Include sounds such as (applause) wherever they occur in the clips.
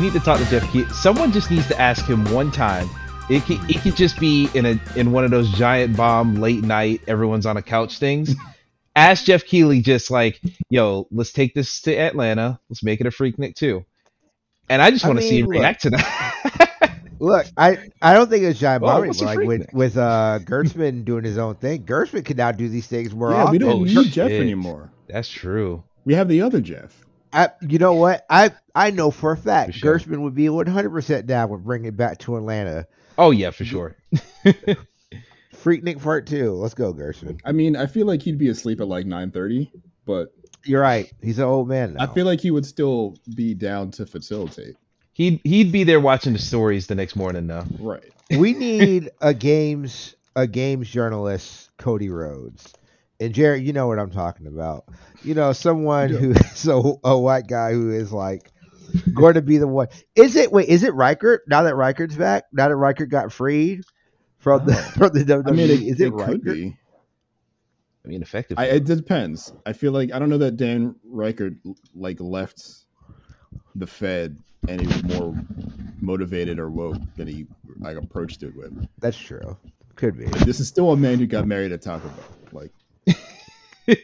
We need to talk to Jeff Keighley. Someone just needs to ask him one time. It could, it could just be in a in one of those giant bomb late night everyone's on a couch things. (laughs) ask Jeff Keighley just like, yo, let's take this to Atlanta. Let's make it a Freaknik too. And I just want to see him look. react to that. (laughs) Look, I, I don't think it's giant Oh, bombing like with neck? with uh Gerstmann doing his own thing. Gerstmann can now do these things more Yeah, often. we don't Oh, need. Jeff anymore. That's true. We have the other Jeff. I, you know what? I I know for a fact For sure. Gerstmann would be 100 percent down with bringing it back to Atlanta. Oh yeah, for sure. (laughs) Freaknik part two. Let's go, Gerstmann. I mean, I feel like he'd be asleep at like nine thirty, but You're right. He's an old man now. I feel like he would still be down to facilitate. He'd he'd be there watching the stories the next morning though. Right. we need a games a games journalist, Cody Rhodes. And Jared, you know what I'm talking about. You know, someone Yeah. who (laughs) is a, a white guy who is like going to be the one. Is it wait? Is it Ryckert? Now that Ryckert's back, now that Ryckert got freed from the oh. from the WWE, I mean, it, is it, it could Ryckert? be. I mean, effective. I, it depends. I feel like I don't know that Dan Ryckert like left the Fed any more motivated or woke than he like approached it with. That's true. Could be. This is still a man who got married at Taco Bell. Like (laughs)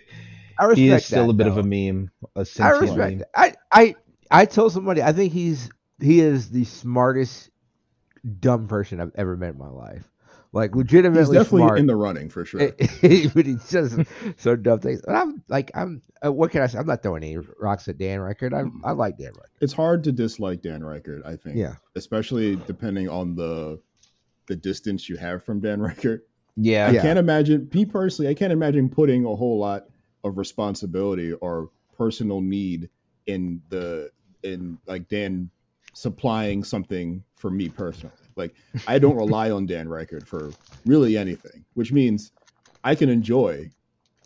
I respect he is still that, a bit of a meme. A I respect. meme. I I I told somebody I think he's he is the smartest dumb person I've ever met in my life. Like legitimately, he's definitely smart. in the running for sure. (laughs) but he says (laughs) so dumb things. And I'm like I'm uh, what can I say? I'm not throwing any rocks at Dan Ryckert. I I like Dan Ryckert. It's hard to dislike Dan Ryckert. I think. Yeah. Especially depending on the the distance you have from Dan Ryckert. Yeah, I Yeah. can't imagine me personally. I can't imagine putting a whole lot of responsibility or personal need in the in like Dan supplying something for me personally. Like I don't rely on Dan Ryckert for really anything, which means I can enjoy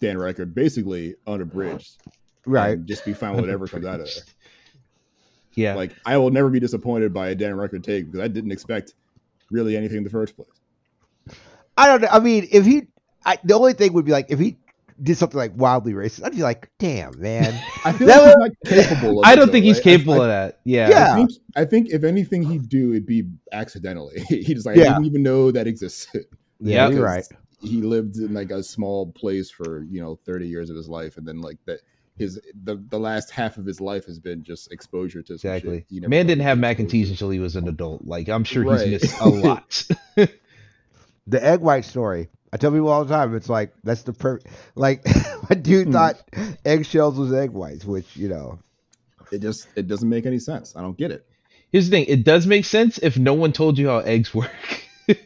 Dan Ryckert basically unabridged, Right. and just be fine with whatever (laughs) comes out of there. yeah. Like I will never be disappointed by a Dan Ryckert take because I didn't expect really anything in the first place. I don't know. I mean, if he, I, the only thing would be like if he did something like wildly racist, I'd be like, damn, man. (laughs) I feel That like he's not capable. Of I don't though, think he's right? I- capable I- of that. Yeah. Yeah. I think I think if anything he'd do, it'd be accidentally. (laughs) he just like Yeah. I didn't even know that existed. Yeah, Yep. right. He lived in like a small place for you know thirty years of his life, and then like that his the, the last half of his life has been just exposure to some Exactly. shit he Man didn't have he'd mac and exposed cheese until he was an adult. Like I'm sure Right. he's missed a lot. (laughs) The egg white story. I tell people all the time. It's like that's the per. Like (laughs) my dude Hmm. thought eggshells was egg whites, which you know. It just it doesn't make any sense. I don't get it. Here's the thing: it does make sense if no one told you how eggs (laughs) work.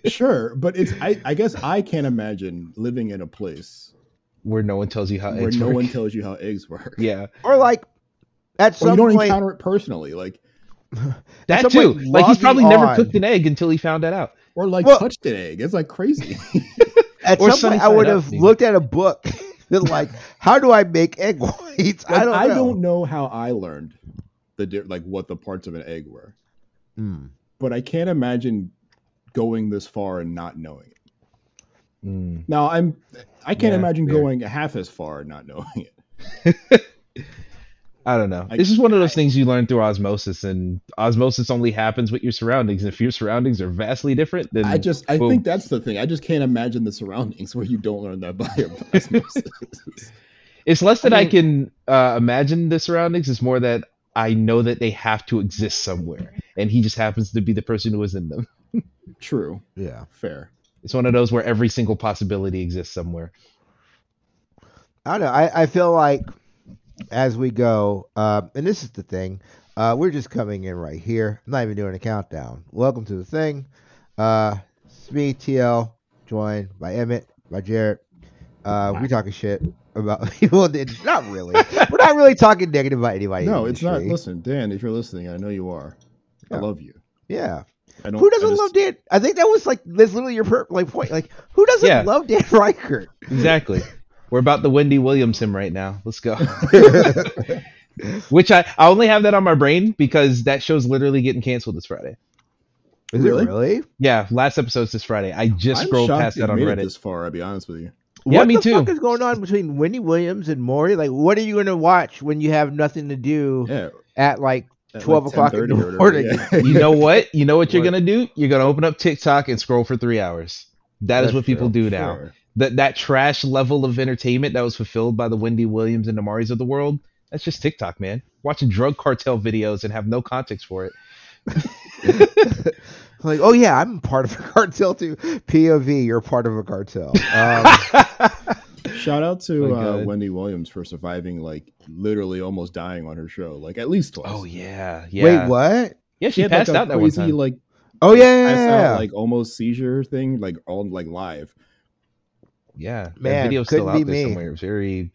Sure, but it's I, I guess I can't imagine living in a place Where no one tells you how where eggs no work. one tells you how eggs work. (laughs) yeah, Or like at Or some you don't point, encounter it personally, like that too. Like he's probably logging never cooked an egg until he found that out. or like Well- touched an egg. It's like crazy. At or some point, I would have looked at a book. (laughs) and like, how do I make egg (laughs) whites? Like, I don't know. how I learned the di- like what the parts of an egg were, Mm. but I can't imagine going this far and not knowing it. Mm. Now I'm I can't Yeah, imagine fair. going half as far and not knowing it. (laughs) I don't know. I- it's just one of those things you learn through osmosis, and osmosis only happens with your surroundings. And if your surroundings are vastly different, then I just I boom. think that's the thing. I just can't imagine the surroundings where you don't learn that by (laughs) osmosis. it's less that I, mean- can uh, imagine the surroundings. It's more that I know that they have to exist somewhere, and he just happens to be the person who was in them. (laughs) True, Yeah, fair. It's one of those where every single possibility exists somewhere. I don't know. I, I feel like as we go, uh, and this is the thing, uh, we're just coming in right here. I'm not even doing a countdown. Welcome to the thing. Uh, it's me, TL, joined by Emmett, by Jared. Uh, we talking shit about (laughs) people. That, not really. We're not really talking negative about anybody. No, it's not. Listen, Dan, if you're listening, I know you are. I love you. Yeah. I don't. Who doesn't I just- love Dan? I think that was like that's literally your per- like point. Like who doesn't Yeah. love Dan (laughs) Ryckert? Exactly. We're about the Wendy Williams him right now. Let's go. (laughs) (laughs) Which I, I only have that on my brain because that show's literally getting canceled this Friday. Is Really? it really? Yeah, last episode's this Friday. I just I'm scrolled past it that on made it Reddit. this far. I'll be honest with you. Yeah, what me the too. fuck is going on between Wendy Williams and Maury? Like, what are you going to watch when you have nothing to do Yeah, at like At 12 like o'clock in the morning. yeah. You know what? You know what you're (laughs) gonna do? You're gonna open up TikTok and scroll for three hours. That is That's what people true. do now. Sure. That that trash level of entertainment that was fulfilled by the Wendy Williams and the Maurys of the world. That's just TikTok, man. Watching drug cartel videos and have no context for it. (laughs) like, oh yeah, I'm part of a cartel too. POV, you're part of a cartel. Um, (laughs) Shout out to My uh, Wendy Williams for surviving, like literally almost dying on her show, like at least twice. Oh yeah, yeah. Wait, what? Yeah, she, had passed like a out that one crazy, time. like Oh yeah, yeah, passed yeah, out, yeah. like almost seizure thing, like all like live. Yeah, that Man, video's still out there me. somewhere. It's very,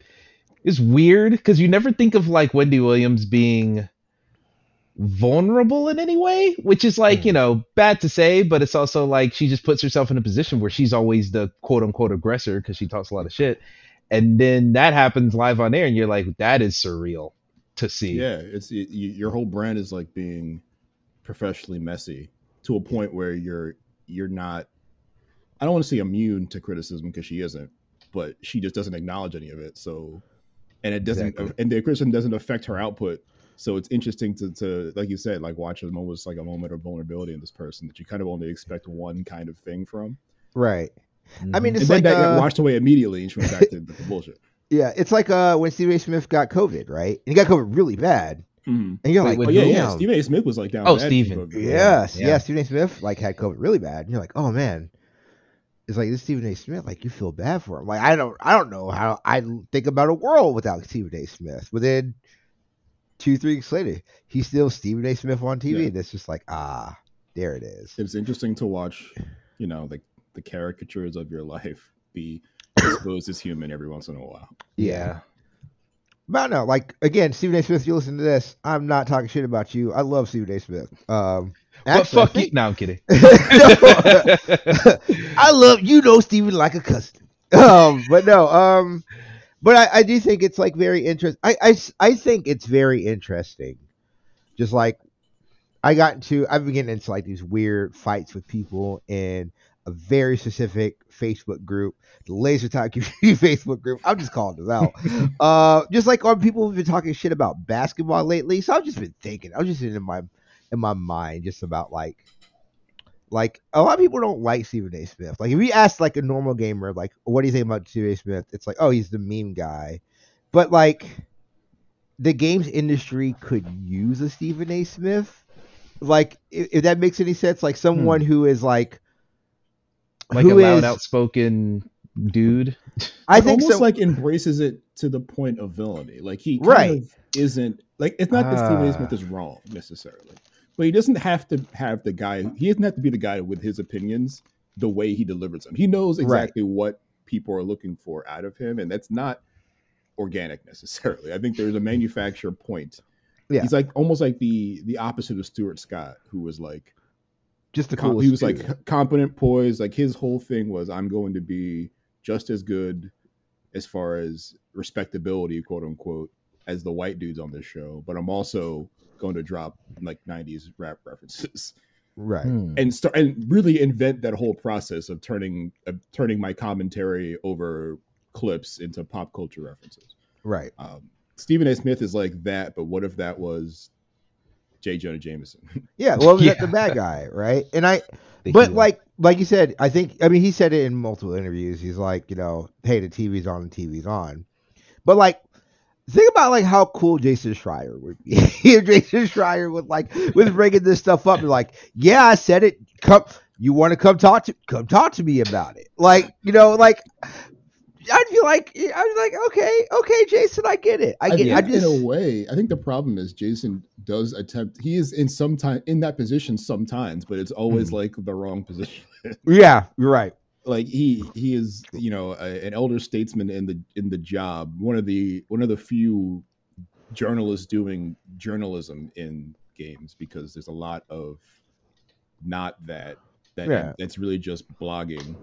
it's weird because you never think of like Wendy Williams being vulnerable in any way, which is like Hmm. you know bad to say, but it's also like she just puts herself in a position where she's always the quote unquote aggressor because she talks a lot of shit, and then that happens live on air, and you're like, that is surreal to see. Yeah, it's it, you, your whole brand is like being professionally messy to a point where you're you're not. I don't want to say immune to criticism because she isn't, but she just doesn't acknowledge any of it. So, and it doesn't, Exactly. and the criticism doesn't affect her output. So it's interesting to, to like you said, like watch a moment like a moment of vulnerability in this person that you kind of only expect one kind of thing from. right. Mhm. I mean, And it's then like that got uh, washed away immediately, and she went back to the bullshit. (laughs) yeah, it's like uh when Stephen A. Smith got COVID, right? And he got COVID really bad, Mhm. and you're Wait, like, wait, Oh yeah, yeah. Stephen A. Smith was like down. Oh, bad Stephen. COVID. Yes, Yeah. yeah. Stephen A. Smith like had COVID really bad, and you're like, oh man, it's like this Stephen A. Smith, like you feel bad for him. Like I don't, I don't know how I think about a world without Stephen A. Smith. But then two, three weeks later, he's still Stephen A. Smith on TV, Yeah. and it's just like, ah, there it is. it's interesting to watch, you know, like the caricatures of your life be (coughs) exposed as human every once in a while. yeah. But I like again, Stephen A. Smith, you listen to this. I'm not talking shit about you. I love Stephen A. Smith. Um, actually, I fuck you. No, I'm kidding. (laughs) (laughs) I love you know Stephen like a cousin. Um, but no, um, but I, I do think it's like very interesting. I, I think it's very interesting. Just like I got into, I've been getting into like these weird fights with people in a very specific Facebook group, the Laser Time (laughs) Community Facebook group. I'm just calling them out. uh, just like on people who've been talking shit about basketball lately. So I've just been thinking. I've just been in my in my mind just about like like a lot of people don't like Stephen A. Smith. Like if you ask like a normal gamer, like what do you think about Stephen A. Smith? It's like, oh, he's the meme guy. But like the games industry could use a Stephen A. Smith. Like if, if that makes any sense, like someone who is like Like a loud, is- outspoken dude. I think almost so. like embraces it to the point of villainy. Like he kind Right. of isn't like it's not that Stephen A. Ah. Smith is wrong necessarily, but he doesn't have to have the guy. He doesn't have to be the guy with his opinions the way he delivers them. He knows Right. exactly what people are looking for out of him, and that's not organic necessarily. I think there's a manufacturer point. Yeah. He's like almost like the the opposite of Stuart Scott, who was like just the com- coolest. he was dude. like competent, poised. Like his whole thing was, I'm going to be just as good as far as respectability, quote unquote, as the white dudes on this show. But I'm also going to drop like '90s rap references right. Hmm. and start and really invent that whole process of turning uh, turning my commentary over clips into pop culture references. Right. Um, Stephen A. Smith is like that, but what if that was J. Jonah Jameson? (laughs) Yeah. Well, that's Yeah. the bad guy, right? And I, The but hero. like like you said, I think I mean he said it in multiple interviews. He's like, you know, hey, the TV's on, the TV's on. But like, think about like how cool Jason Schreier would be. (laughs) if Jason Schreier would like with bringing this stuff up and like, yeah, I said it. Come, you want to come talk to come talk to me about it. Like, you know, like. I'd be like, I'd be like, okay, okay, Jason, I get it. I I get. think I just, in a way, I think the problem is Jason does attempt. He is in some time in that position sometimes, but it's always Hmm. like the wrong position. yeah, you're right. Like he he is you know a, an elder statesman in the in the job. One of the one of the few journalists doing journalism in games because there's a lot of not that that Yeah. that's really just blogging.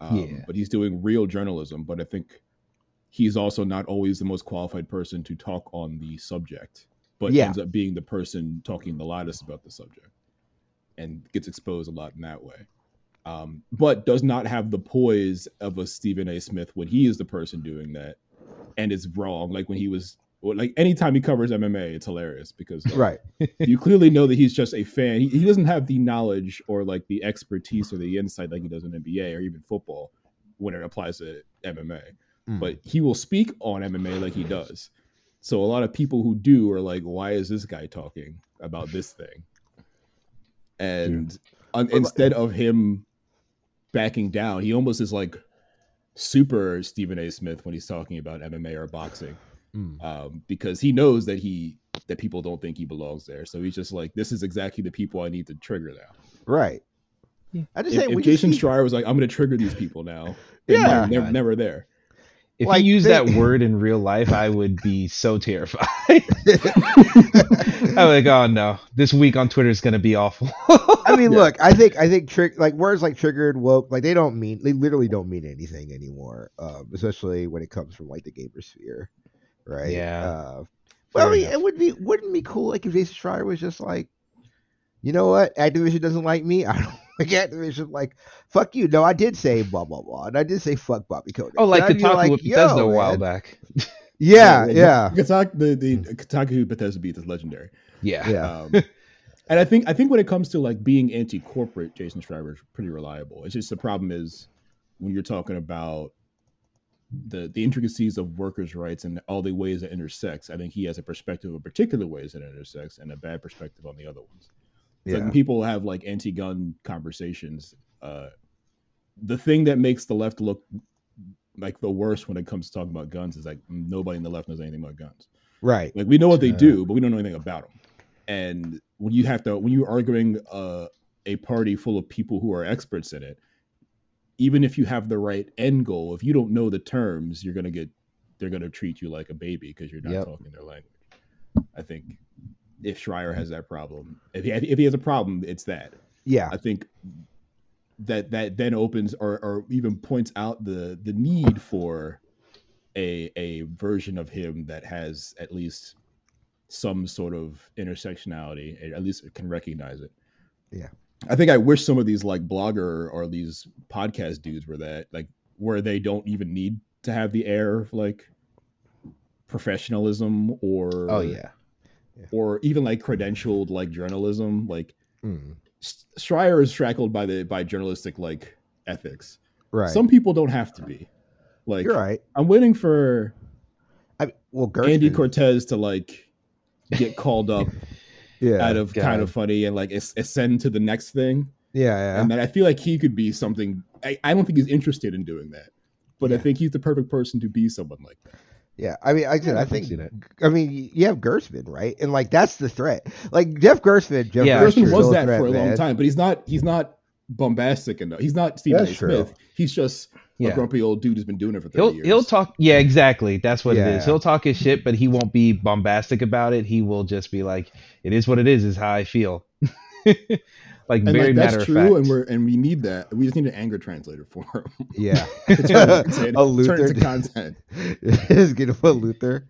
Um, Yeah. But he's doing real journalism. But I think he's also not always the most qualified person to talk on the subject, but Yeah. ends up being the person talking the loudest about the subject and gets exposed a lot in that way. Um, but does not have the poise of a Stephen A. Smith when he is the person doing that and it's wrong. Like when he was like anytime he covers MMA, it's hilarious because like, Right. (laughs) you clearly know that he's just a fan. He, he doesn't have the knowledge or like the expertise or the insight like he does in NBA or even football when it applies to MMA. Mm. But he will speak on MMA like he does. So a lot of people who do are like, "Why is this guy talking about this thing?" And un- instead of him backing down, he almost is like super Stephen A. Smith when he's talking about MMA or boxing Mm. um, because he knows that he that people don't think he belongs there. So he's just like, this is exactly the people I need to trigger now. Right. Yeah. I just If, say if Jason just need- Schreier was like, I'm going to trigger these people now, Yeah. they're never, never there. If Like, you use they- that word in real life, I would be so terrified. (laughs) I'm like, oh no, this week on Twitter is gonna be awful. I mean, Yeah. look, I think I think trick like words like triggered, woke, like they don't mean they literally don't mean anything anymore. Um, especially when it comes from like the gamer sphere, right? Yeah. Uh, well, I mean, it would be wouldn't it be cool like if Jason Schreier was just like, you know what, Activision doesn't like me. I don't like Activision. Like, fuck you. No, I did say blah blah blah, and I did say fuck Bobby Kotick. oh, like And I'd be Kotaku with yo, Bethesda a while man. back. (laughs) Yeah, yeah, Kotaku, the the Kotaku Bethesda beat is legendary. Yeah. yeah. Um, (laughs) and I think I think when it comes to like being anti-corporate, Jason Schreier is pretty reliable. It's just the problem is when you're talking about the the intricacies of workers' rights and all the ways it intersects. I think he has a perspective of particular ways it intersects and a bad perspective on the other ones. It's like people have like anti-gun conversations, uh, the thing that makes the left look like the worst when it comes to talking about guns is like nobody in the left knows anything about guns. Right. Like we know what they Yeah. do, but we don't know anything about them. And when you have to, when you're arguing uh, a party full of people who are experts in it, even if you have the right end goal, if you don't know the terms, you're gonna get, they're gonna treat you like a baby because you're not Yep. talking their language. I think if Schreier has that problem, if he if he has a problem, it's that. Yeah. I think that that then opens or or even points out the the need for a a version of him that has at least some sort of intersectionality, at least can recognize it. Yeah. I think I wish some of these like blogger or these podcast dudes were that like where they don't even need to have the air of like professionalism or Oh yeah. Or even like credentialed like journalism like Mm. Schreier is shackled by the by journalistic like ethics. Right. Some people don't have to be. Like You're right. I'm waiting for I well, Andy Cortez to like get called up (laughs) Yeah. out of kind of funny and like ascend to the next thing. yeah. Yeah. And then I feel like he could be something. I, I don't think he's interested in doing that, but I think he's the perfect person to be someone like that. Yeah, I mean, I said, Yeah, I I think. I mean, you have Gerstmann, right? And like that's the threat. Like Jeff Gerstmann, Jeff Yeah, Gerstmann's Gerstmann was that threat, for a long man. time, but he's not. He's not bombastic enough. He's not Stephen That's A. true. Smith. He's just Yeah. a grumpy old dude who's been doing it for 30 He'll years. he'll talk. Yeah, exactly. That's what it Yeah. is. He'll talk his shit, but he won't be bombastic about it. He will just be like, "It is what it is. Is how I feel." (laughs) like and very like, matter that's of true, fact. and we're and we need that. We just need an anger translator for him. Yeah, (laughs) Turn it (laughs) into- a turn Luther. it to content. Just (laughs) get him a Luther.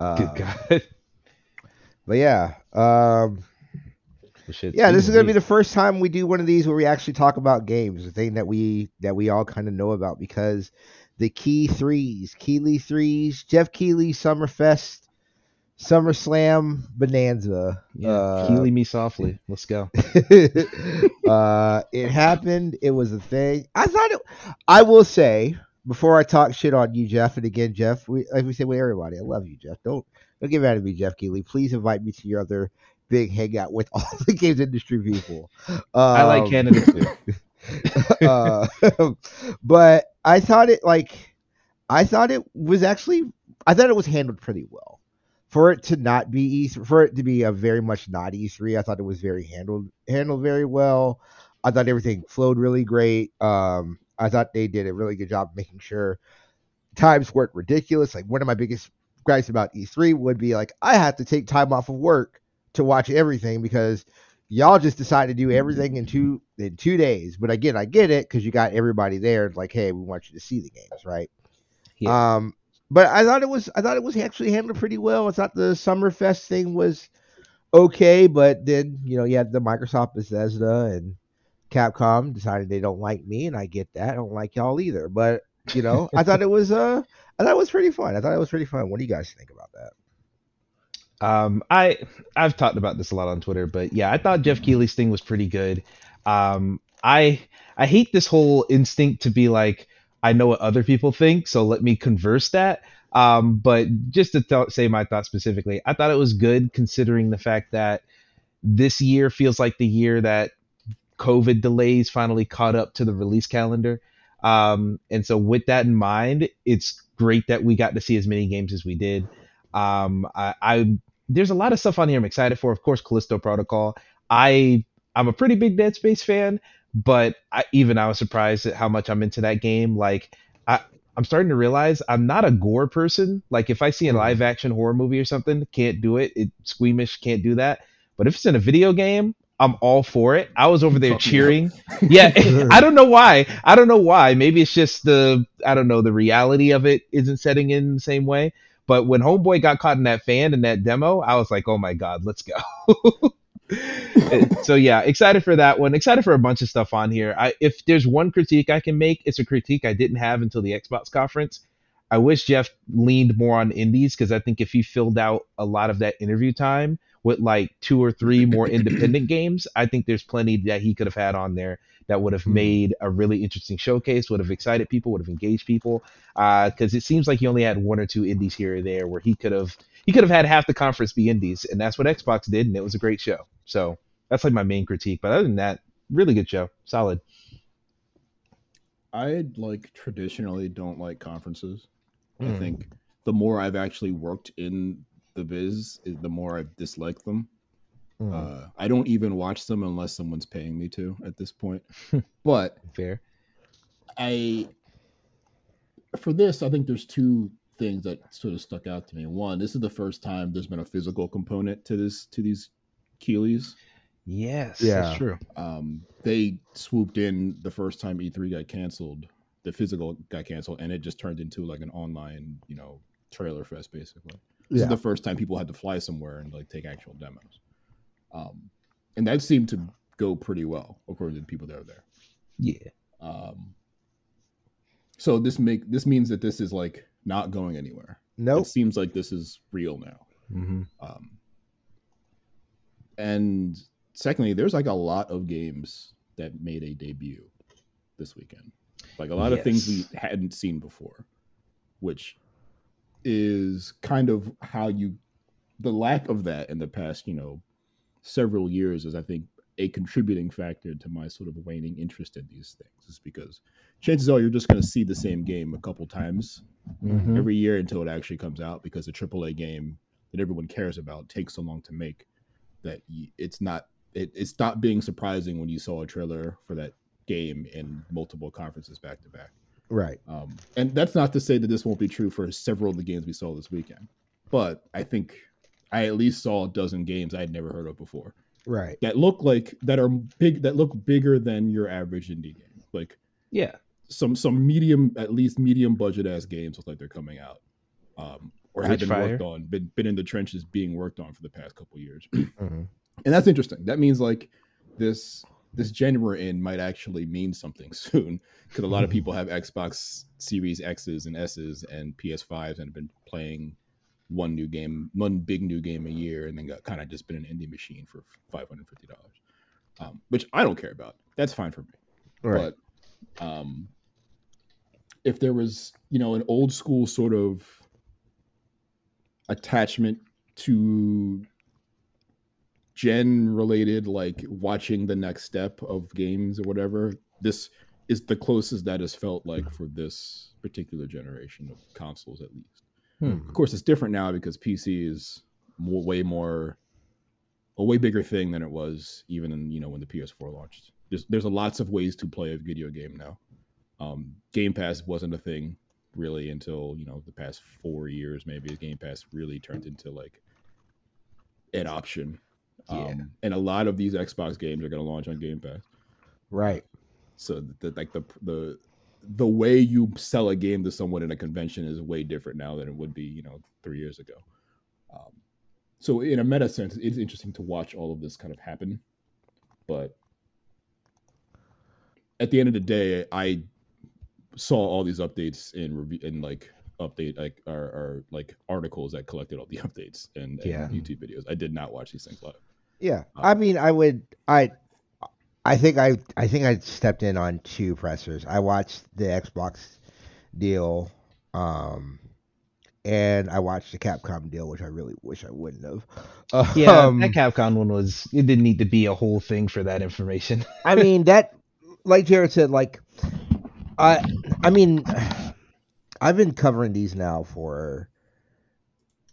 Uh, Good God. But yeah, um, yeah, this is gonna be the first time we do one of these where we actually talk about games, the thing that we that we all kind of know about because the key threes, Keighley threes, Jeff Keighley, Summerfest, SummerSlam, Bonanza. Yeah, uh, Keely me softly. Let's go. (laughs) uh, it happened. It was a thing. I thought it. I will say before I talk shit on you, Jeff, and again, Jeff, we like we say with everybody, I love you, Jeff. Don't don't get mad at me, Jeff Keighley. Please invite me to your other big hangout with all (laughs) the games industry people. Um, I like Canada too. (laughs) uh, but I thought it like I thought it was actually I thought it was handled pretty well. For it to not be E3, for it to be a very much not E3, I thought it was very handled handled very well. I thought everything flowed really great. Um, I thought they did a really good job making sure times weren't ridiculous. Like one of my biggest gripes about E3 would be like I have to take time off of work to watch everything because y'all just decided to do everything in two in two days. But again, I get it because you got everybody there. It's like, hey, we want you to see the games, right? Yeah. Um, but I thought it was I thought it was actually handled pretty well. I thought the Summerfest thing was okay, but then you know you had the Microsoft Bethesda and Capcom decided they don't like me, and I get that. I don't like y'all either. But you know, I thought it was uh I thought it was pretty fun. I thought it was pretty fun. What do you guys think about that? Um, I I've talked about this a lot on Twitter, but yeah, I thought Jeff Keighley's thing was pretty good. Um, I I hate this whole instinct to be like I know what other people think, so let me converse that. Um, but just to th- say my thoughts specifically, I thought it was good considering the fact that this year feels like the year that COVID delays finally caught up to the release calendar. Um, and so with that in mind, it's great that we got to see as many games as we did. Um, I, I there's a lot of stuff on here I'm excited for. Of course, Callisto Protocol. I I'm a pretty big Dead Space fan, but I, even I was surprised at how much I'm into that game. Like I I'm starting to realize I'm not a gore person. Like if I see a live action horror movie or something, can't do it. It squeamish, can't do that. But if it's in a video game, I'm all for it. I was over there cheering. (laughs) Yeah, (laughs) I don't know why. I don't know why. Maybe it's just the I don't know the reality of it isn't setting in the same way. But when Homeboy got caught in that fan in that demo, I was like, oh my god, let's go. (laughs) so yeah, excited for that one. Excited for a bunch of stuff on here. I, if there's one critique I can make, it's a critique I didn't have until the Xbox conference. I wish Jeff leaned more on indies because I think if he filled out a lot of that interview time with like two or three more independent games, I think there's plenty that he could have had on there that would have Hmm. made a really interesting showcase, would have excited people, would have engaged people. Because it seems like he only had one or two indies here or there where he could have he could have had half the conference be indies, and that's what Xbox did, and it was a great show. So that's like my main critique. But other than that, really good show, solid. I like traditionally don't like conferences. I Mm. think the more I've actually worked in the biz, the more I've disliked them. Mm. Uh, I don't even watch them unless someone's paying me to at this point. (laughs) but Fair. I, for this, I think there's two things that sort of stuck out to me. One, this is the first time there's been a physical component to this to these Keighleys. Yes, Yeah. that's true. Um, they swooped in the first time E3 got canceled. The physical got canceled, and it just turned into like an online, you know, trailer fest basically. This Yeah. is the first time people had to fly somewhere and like take actual demos. Um, and that seemed to go pretty well according to the people that were there. Yeah. Um, so this make this means that this is like not going anywhere. Nope. It seems like this is real now. hmm Um, and secondly, there's like a lot of games that made a debut this weekend. Like a lot of things we hadn't seen before, which is kind of how you the lack of that in the past, you know, several years is I think a contributing factor to my sort of waning interest in these things is because chances are you're just going to see the same game a couple times hmm every year until it actually comes out because a AAA game that everyone cares about takes so long to make that it's not it, it stopped being surprising when you saw a trailer for that game in multiple conferences back to back. Right. Um, and that's not to say that this won't be true for several of the games we saw this weekend, but I think I at least saw a dozen games I had never heard of before Right. that look like that are big that look bigger than your average indie game. Like Yeah. some some medium at least medium budget ass games look like they're coming out um or have been worked on been, been in the trenches being worked on for the past couple years (clears throat) Mhm. and that's interesting that means like this this gen we're in might actually mean something (laughs) soon because a lot of people have xbox series x's and s's and ps5s and have been playing one new game one big new game a year and then got kind of just been an indie machine for $550 um, which i don't care about that's fine for me Right. but um, if there was, you know, an old school sort of attachment to gen related, like watching the next step of games or whatever, this is the closest that has felt like for this particular generation of consoles, at least. Hmm. Of course, it's different now because PC is more, way more, a way bigger thing than it was even in, you know, when the PS4 launched. There's, there's a lots of ways to play a video game now. Um, Game Pass wasn't a thing really until, you know, the past four years, maybe Game Pass really turned into like an option. Yeah. Um, and a lot of these Xbox games are going to launch on Game Pass. Right. So the, like the the the way you sell a game to someone in a convention is way different now than it would be, you know, three years ago. Um, so in a meta sense, it's interesting to watch all of this kind of happen. But at the end of the day, I saw all these updates in review in like update like are like articles that collected all the (laughs) updates and, and Yeah. YouTube videos. I did not watch these things live. Yeah, Uh, I mean, I would, I, I think I, I think I stepped in on two pressers. I watched the Xbox deal, um, and I watched the Capcom deal, which I really wish I wouldn't have. Yeah, Um, that Capcom one was. It didn't need to be a whole thing for that information. (laughs) I mean that, like Jared said, like, I, I mean, I've been covering these now for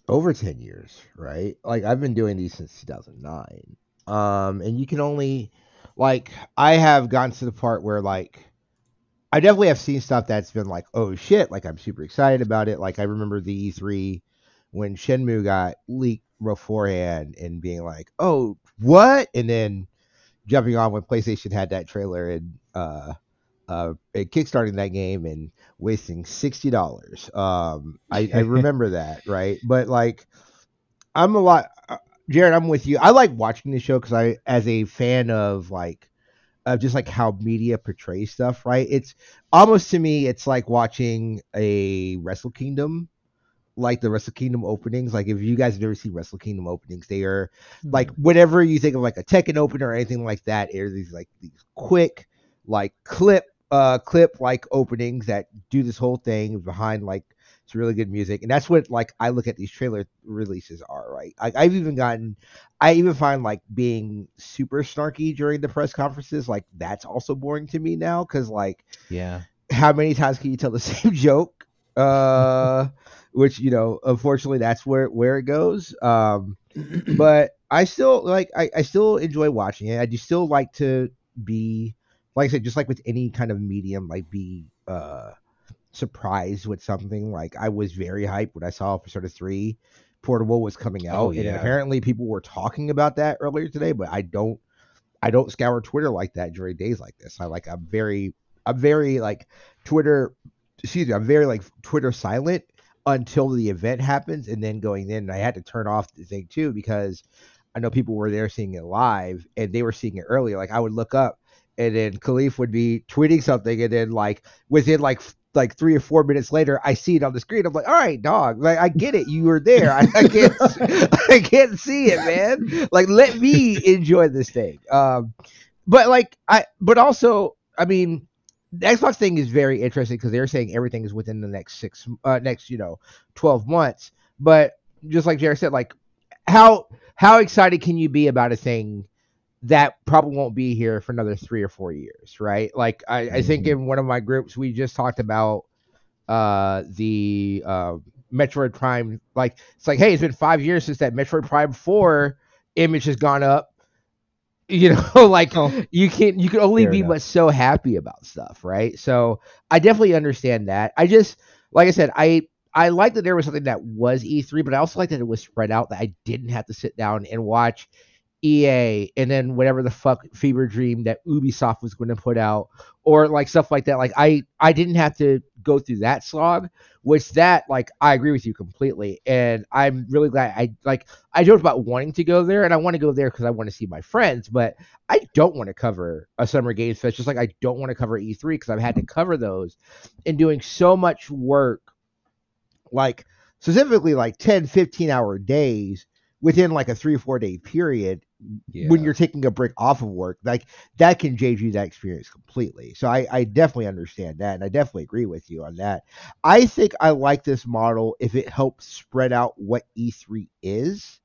over ten years, right? Like I've been doing these since 2009, um, and you can only, like, I have gotten to the part where like. I definitely have seen stuff that's been like, oh shit, like I'm super excited about it. Like I remember the E3 when Shenmue got leaked beforehand and being like, oh, what? And then jumping on when PlayStation had that trailer and uh uh and kickstarting that game and wasting sixty dollars. Um I, I (laughs) remember that, right? But like I'm a lot uh, Jared, I'm with you. I like watching the show because I as a fan of like of just like how media portrays stuff, right? It's almost to me it's like watching a Wrestle Kingdom like the Wrestle Kingdom openings. Like if you guys have ever seen Wrestle Kingdom openings, they are like whenever you think of like a Tekken opener or anything like that, are these like these quick like clip uh clip like openings that do this whole thing behind like it's really good music and that's what like I look at these trailer releases are right? Like I've even gotten I even find like being super snarky during the press conferences like that's also boring to me now because like yeah. how many times can you tell the (laughs) same joke? Uh which you know unfortunately that's where where it goes um (clears throat) but i still like I, I still enjoy watching it. I do still like to be like i said just like with any kind of medium like be uh surprised with something. Like i was very hyped when i saw persona 3 portable was coming oh, out Oh, and yeah. apparently people were talking about that earlier today but i don't i don't scour twitter like that during days like this. I like i'm very i'm very like twitter excuse me i'm very like twitter silent until the event happens and then going in. And i had to turn off the thing too because i know people were there seeing it live and they were seeing it earlier. Like i would look up and then khalif would be tweeting something and then like within like like three or four minutes later i see it on the screen. I'm like all right dog. Like i get it. You were there. I, I can't (laughs) i can't see it man. Like let me enjoy this thing. Um but like i but also i mean the Xbox thing is very interesting because they're saying everything is within the next six, uh, next you know, twelve months. But just like Jared said, like how how excited can you be about a thing that probably won't be here for another three or four years, right? Like I, I think in one of my groups we just talked about uh the uh Metroid Prime. Like it's like, hey, it's been five years since that Metroid Prime Four image has gone up. (laughs) You know, (laughs) like Oh. you can't, you can only be enough. but so happy about stuff, right? So I definitely understand that. I just like I said, I I like that there was something that was E3, but I also like that it was spread out that I didn't have to sit down and watch EA and then whatever the fuck fever dream that Ubisoft was going to put out or like stuff like that. Like I I didn't have to go through that slog, which that like I agree with you completely, and I'm really glad I like I joked about wanting to go there, and I want to go there because I want to see my friends, but I don't want to cover a Summer Games Fest, just like I don't want to cover E3 because I've had to cover those and doing so much work, like specifically like 10, 15 hour days within like a three or four day period Yeah. when you're taking a break off of work, like that can change you that experience completely. So I, I definitely understand that, and I definitely agree with you on that. I think I like this model if it helps spread out what E3 is.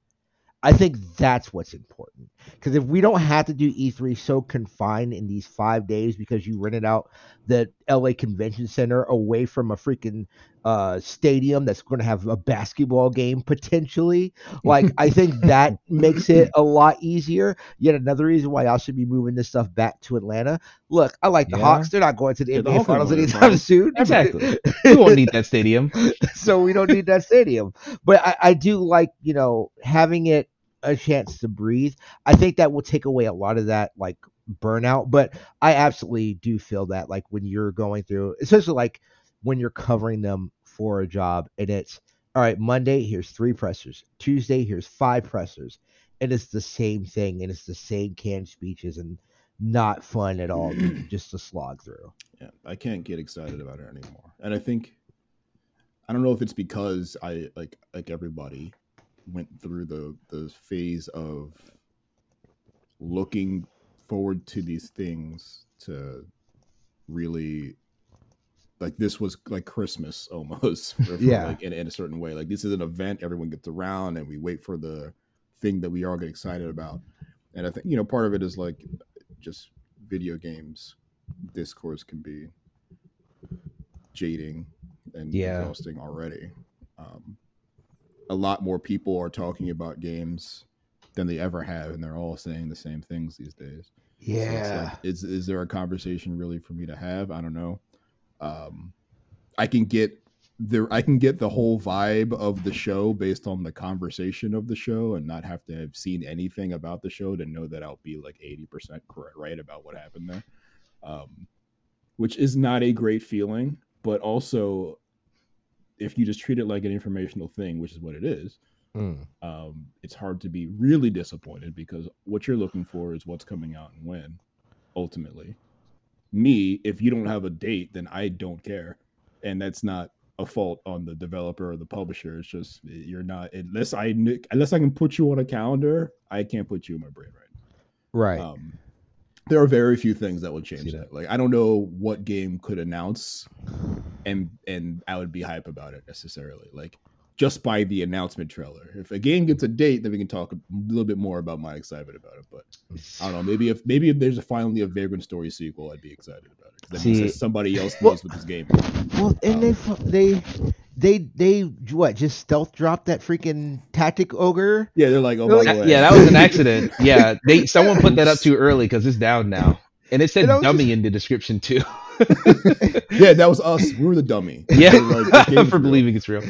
I think that's what's important because if we don't have to do E3 so confined in these five days because you rented out the LA Convention Center away from a freaking uh, stadium that's going to have a basketball game potentially, like I think that makes it a lot easier. Yet another reason why I should be moving this stuff back to Atlanta. Look, I like the Yeah. Hawks; they're not going to the Yeah, the NBA Hawks Finals aren't going to the anytime soon. Exactly. (laughs) we won't need that stadium. (laughs) so we don't need that stadium. But I, I do like, you know, having it a chance to breathe. I think that will take away a lot of that like burnout. But I absolutely do feel that like when you're going through, especially like when you're covering them for a job and it's all right, Monday, here's three pressers. Tuesday, here's five pressers. And it's the same thing and it's the same canned speeches and not fun at all (clears throat) just to slog through. Yeah, I can't get excited about it anymore. And I think I don't know if it's because I like like everybody went through the the phase of looking forward to these things to really like this was like Christmas (laughs) almost. For, for Yeah. Like in, in a certain way. Like this is an event, everyone gets around and we wait for the thing that we all get excited about. And I think, you know, part of it is like just video games discourse can be jading and Yeah. exhausting already. Um, a lot more people are talking about games than they ever have, and they're all saying the same things these days. So it's Yeah. like, is is there a conversation really for me to have? I don't know. Um, I can get there. I can get the whole vibe of the show based on the conversation of the show, and not have to have seen anything about the show to know that I'll be like eighty percent correct right about what happened there. Um, which is not a great feeling, but also if you just treat it like an informational thing, which is what it is, Mm. um, it's hard to be really disappointed because what you're looking for is what's coming out and when. Ultimately, me, if you don't have a date, then I don't care, and that's not a fault on the developer or the publisher. It's just you're not unless I unless I can put you on a calendar, I can't put you in my brain right Right. Um, there are very few things that would change that. that. Like I don't know what game could announce, and and I would be hype about it necessarily. Like just by the announcement trailer. If a game gets a date, then we can talk a little bit more about my excitement about it. But I don't know. Maybe if maybe if there's a, finally a Vagrant Story sequel, I'd be excited about it. that See- somebody else Well- knows what this game. Well, and they um, they they they what? Just stealth dropped that freaking Tactics Ogre. Yeah, they're like, oh They're like- yeah, that was an (laughs) accident. Yeah, they someone put that up too early because it's down now, and it said You know, dummy just- in the description too. (laughs) yeah, that was us. We were the dummy. (laughs) yeah, like, this (laughs) for real. believing it's real.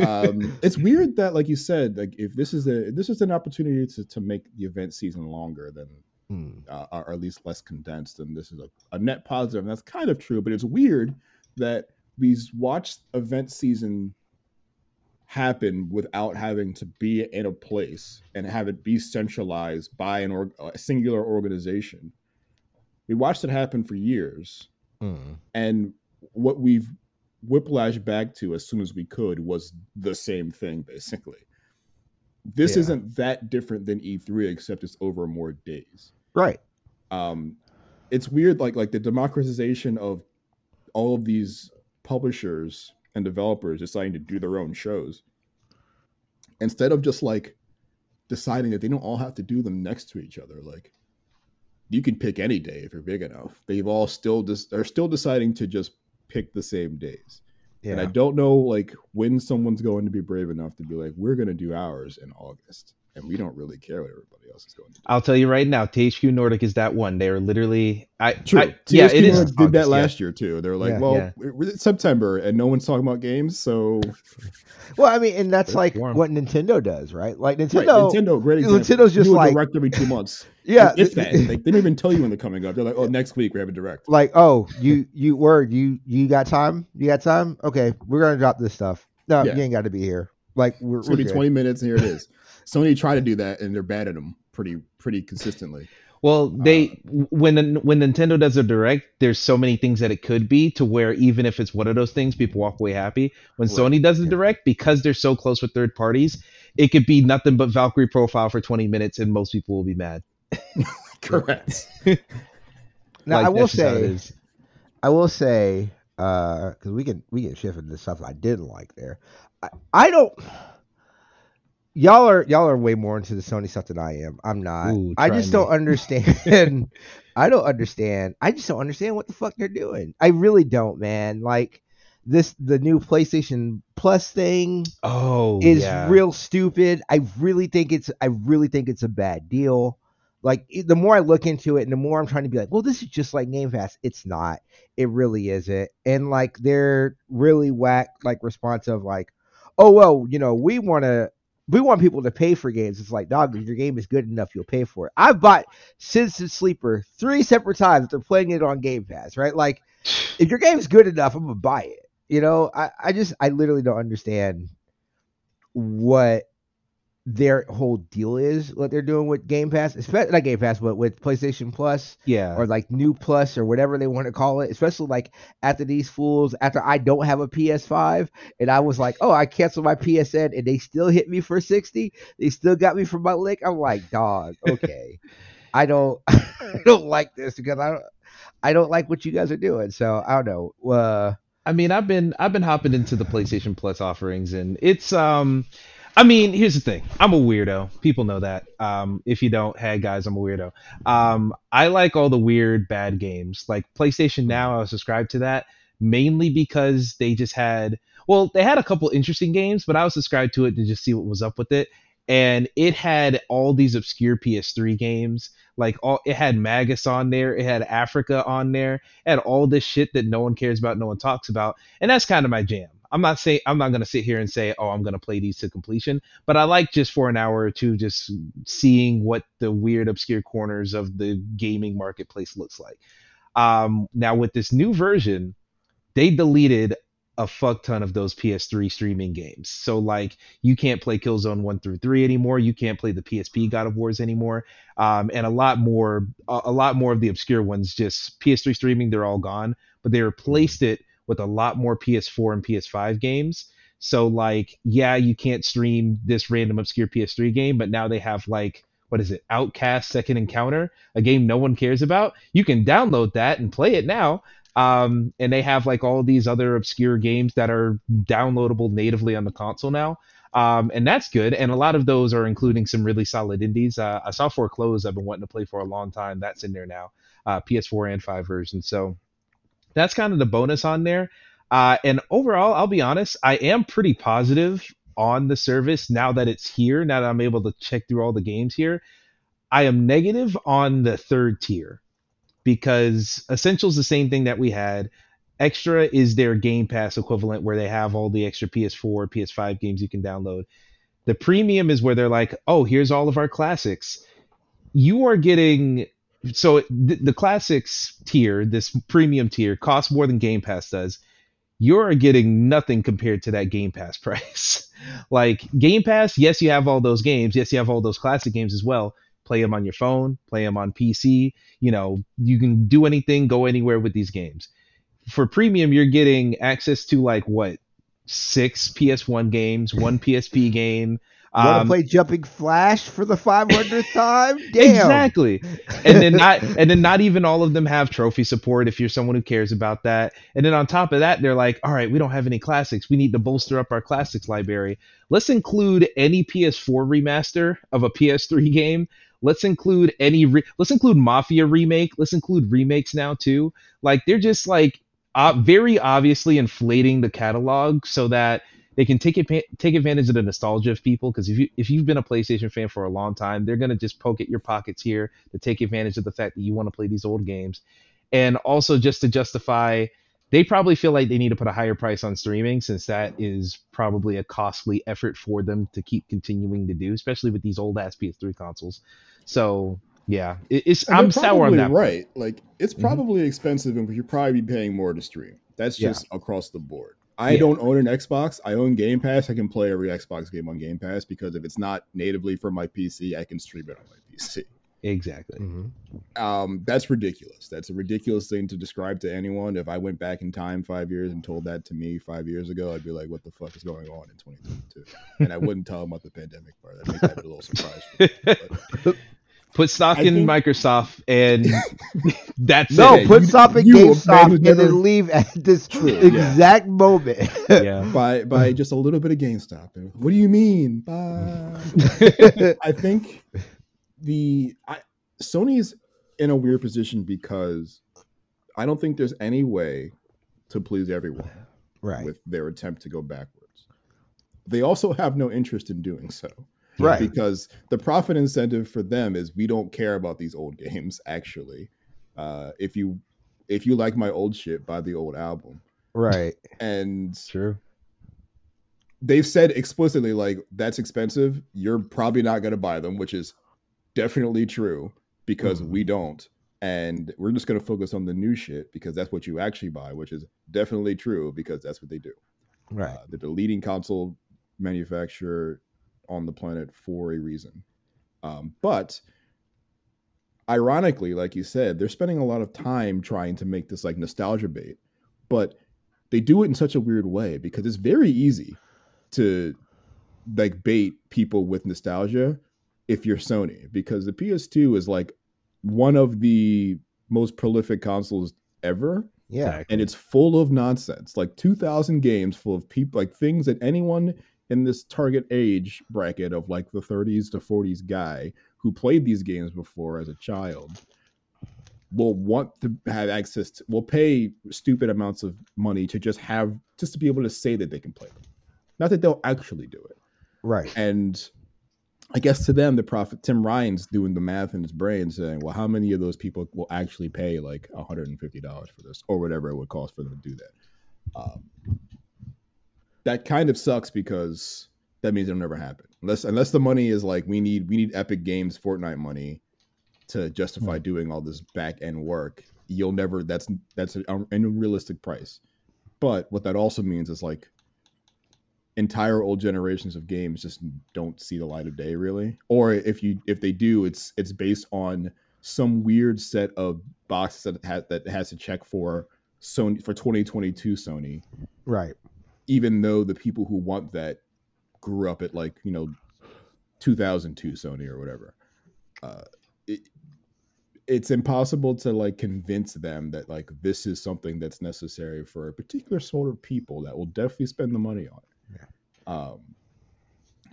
um, it's weird that, like you said, like if this is a this is an opportunity to, to make the event season longer than Hmm. uh, or at least less condensed, and this is a, a net positive, and that's kind of true. But it's weird that we watched event season happen without having to be in a place and have it be centralized by an org- a singular organization. We watched it happen for years, Hmm. and what we've whiplashed back to as soon as we could was the same thing basically this Yeah. isn't that different than e3 except it's over more days Right. um it's weird like like the democratization of all of these publishers and developers deciding to do their own shows instead of just like deciding that they don't all have to do them next to each other like you can pick any day if you're big enough. They've all still just they're still deciding to just pick the same days. Yeah. and i don't know like when someone's going to be brave enough to be like we're going to do ours in august and we don't really care what everybody else is going to do I'll tell you right now, THQ Nordic is that one. They are literally, I, True. I yeah, THQ it is. Nordic did that August, yeah. last year too. They're like, Yeah. well, Yeah. it's September and no one's talking about games, so (laughs) well, I mean, and that's like warm. what Nintendo does, right? Like Right, Nintendo. Nintendo, great example. Nintendo's just a like- direct every two months. (laughs) Yeah. if that, like they don't even tell you when they're coming up. They're like, oh, next week we have a direct. like, oh, you you word, you you got time? You got time? Okay, we're gonna drop this stuff. No, Yeah. you ain't got to be here. Like we're, It's gonna be good. twenty minutes, and here it is. (laughs) Sony tried to do that, and they're bad at them pretty pretty consistently. Well, they uh, when when Nintendo does a direct, there's so many things that it could be to where even if it's one of those things, people walk away happy. When Right. Sony does a direct, because they're so close with third parties, it could be nothing but Valkyrie profile for 20 minutes, and most people will be mad. (laughs) (laughs) Correct. Now Like, I will that's just how it say. I will say, uh, because we can we can shift into stuff I didn't like there. I, I don't. Y'all are y'all are way more into the Sony stuff than I am. I'm not. Ooh, I just me. don't understand. (laughs) I don't understand. I just don't understand what the fuck they're doing. I really don't, man. Like this, the new PlayStation Plus thing Oh, is yeah. real stupid. I really think it's I really think it's a bad deal. Like the more I look into it, and the more I'm trying to be like, well, this is just like Game Pass. It's not. It really isn't. And like they're really whack like response of like, oh well, you know, we want to. We want people to pay for games. It's like, dog, if your game is good enough, you'll pay for it. I've bought Citizen Sleeper three separate times They're playing it on Game Pass, right? Like, (sighs) if your game is good enough, I'm gonna buy it. You know, I, I just I literally don't understand what their whole deal is what they're doing with Game Pass, especially not Game Pass, but with PlayStation Plus Yeah. or like New Plus or whatever they want to call it. Especially like after these fools, after I don't have a PS5 and I was like, oh, I canceled my PSN and they still hit me for sixty. They still got me for my lick. I'm like, dog, okay, I don't, (laughs) I don't like this because I don't, I don't like what you guys are doing. So I don't know. Uh, I mean, I've been I've been hopping into the PlayStation Plus offerings, and it's um, I mean, here's the thing. I'm a weirdo. People know that. Um, if you don't, hey guys, I'm a weirdo. Um, I like all the weird bad games. Like PlayStation Now, I was subscribed to that mainly because they just had well, they had a couple interesting games, but I was subscribed to it to just see what was up with it. And it had all these obscure PS3 games. Like all it had Magus on there, it had Africa on there, it had all this shit that no one cares about, no one talks about. And that's kind of my jam. I'm not saying I'm not gonna sit here and say, oh, I'm gonna play these to completion, but I like just for an hour or two just seeing what the weird obscure corners of the gaming marketplace looks like. Um, now with this new version, they deleted a fuck ton of those PS3 streaming games. So like you can't play Killzone 1 through 3 anymore, you can't play the PSP God of Wars anymore. Um, and a lot more a, a lot more of the obscure ones just PS3 streaming they're all gone, but they replaced it with a lot more PS4 and PS5 games. So like yeah, you can't stream this random obscure PS3 game, but now they have like what is it? Outcast Second Encounter, a game no one cares about. You can download that and play it now. Um, and they have like all these other obscure games that are downloadable natively on the console now. Um, and that's good. And a lot of those are including some really solid indies. Uh, I saw Foreclosed I've been wanting to play for a long time. That's in there now, uh, PS4 and 5 version. So that's kind of the bonus on there. Uh, and overall, I'll be honest, I am pretty positive on the service now that it's here, now that I'm able to check through all the games here. I am negative on the third tier because Essentials the same thing that we had. Extra is their Game Pass equivalent where they have all the extra PS4, PS5 games you can download. The premium is where they're like, oh, here's all of our classics. You are getting so the, the classics tier, this premium tier, costs more than Game Pass does. You're getting nothing compared to that Game Pass (laughs) price. like Game Pass, yes, you have all those games. Yes, you have all those classic games as well. Play them on your phone, play them on PC. You know, you can do anything, go anywhere with these games. For premium, you're getting access to like what six PS1 games, one PSP game. Want to Um, play Jumping Flash for the 500th (laughs) time? Damn. Exactly. And then not and then not even all of them have trophy support if you're someone who cares about that. And then on top of that, they're like, all right, we don't have any classics. We need to bolster up our classics library. Let's include any PS4 remaster of a PS3 game. Let's include any re- let's include Mafia remake. Let's include remakes now too. Like they're just like uh, very obviously inflating the catalog so that they can take adva- take advantage of the nostalgia of people because if you if you've been a PlayStation fan for a long time, they're gonna just poke at your pockets here to take advantage of the fact that you want to play these old games, and also just to justify. They probably feel like they need to put a higher price on streaming since that is probably a costly effort for them to keep continuing to do, especially with these old ass PS3 consoles. So yeah, it, it's And I'm sour on that. Right. Like it's Mhm. probably expensive and you probably be paying more to stream. That's Yeah. just across the board. I Yeah. don't own an Xbox. I own Game Pass. I can play every Xbox game on Game Pass because if it's not natively for my PC, I can stream it on my PC. Exactly. Mhm. Um, that's ridiculous. That's a ridiculous thing to describe to anyone. If I went back in time five years and told that to me five years ago, I'd be like, "What the fuck is going on in 2022?" And I wouldn't tell them about the pandemic part. I'd make that a little surprise. For (laughs) me. But Put stock I in think- Microsoft, and (laughs) that's No, it. put you- stop at you, a man GameStop and never- then leave at this True, (laughs) yeah. exact moment. yeah. (laughs) by by just a little bit of GameStop. What do you mean? By I think the I, Sony's in a weird position because I don't think there's any way to please everyone right. with their attempt to go backwards. They also have no interest in doing so. Right. Because the profit incentive for them is we don't care about these old (laughs) games actually. Uh, if you if you like my old shit, buy the old album. Right. And True. they've said explicitly like that's expensive you're probably not going to buy them which is definitely true because Mhm. we don't and we're just going to focus on the new shit because that's what you actually buy which is definitely true because that's what they do Right. uh, they're the leading console manufacturer on the planet for a reason. Um, but ironically, like you said, they're spending a lot of time trying to make this like nostalgia bait, but they do it in such a weird way because it's very easy to like bait people with nostalgia if you're Sony because the PS2 is like one of the most prolific consoles ever Yeah. and it's full of nonsense like 2000 games full of people like things that anyone in this target age bracket of like the 30s to 40s guy who played these games before as a child will want to have access to will pay stupid amounts of money to just have just to be able to say that they can play them not that they'll actually do it Right. and I guess to them, the profit Tim Ryan's doing the math in his brain, saying, "Well, how many of those people will actually pay like one hundred and fifty dollars for this, or whatever it would cost for them to do that?" Um, that kind of sucks because that means it'll never happen unless unless the money is like we need we need Epic Games Fortnite money to justify hmm. doing all this back end work. You'll never. That's that's um, an unrealistic price. But what that also means is like entire old generations of games just don't see the light of day really or if you if they do it's it's based on some weird set of boxes that has that has to check for Sony for 2022 Sony Right. Even though the people who want that grew up at like you know 2002 Sony or whatever uh it, it's impossible to like convince them that like this is something that's necessary for a particular sort of people that will definitely spend the money on it. Um,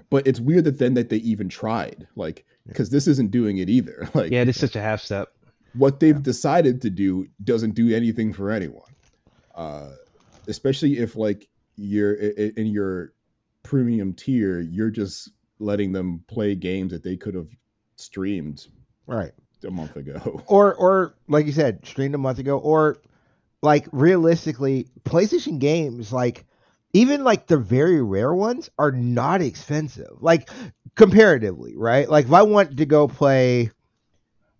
but it's weird that then that they even tried, like, because this isn't doing it either. (laughs) Like, Yeah, it is such a half step. what they've decided to do doesn't do anything for anyone. Uh, especially if like you're i- i- in your premium tier, you're just letting them play games that they could have streamed Right. a month ago. (laughs) Or or like you said, streamed a month ago, or like realistically, PlayStation games, like even like the very rare ones, are not expensive. Like comparatively, right? Like if I want to go play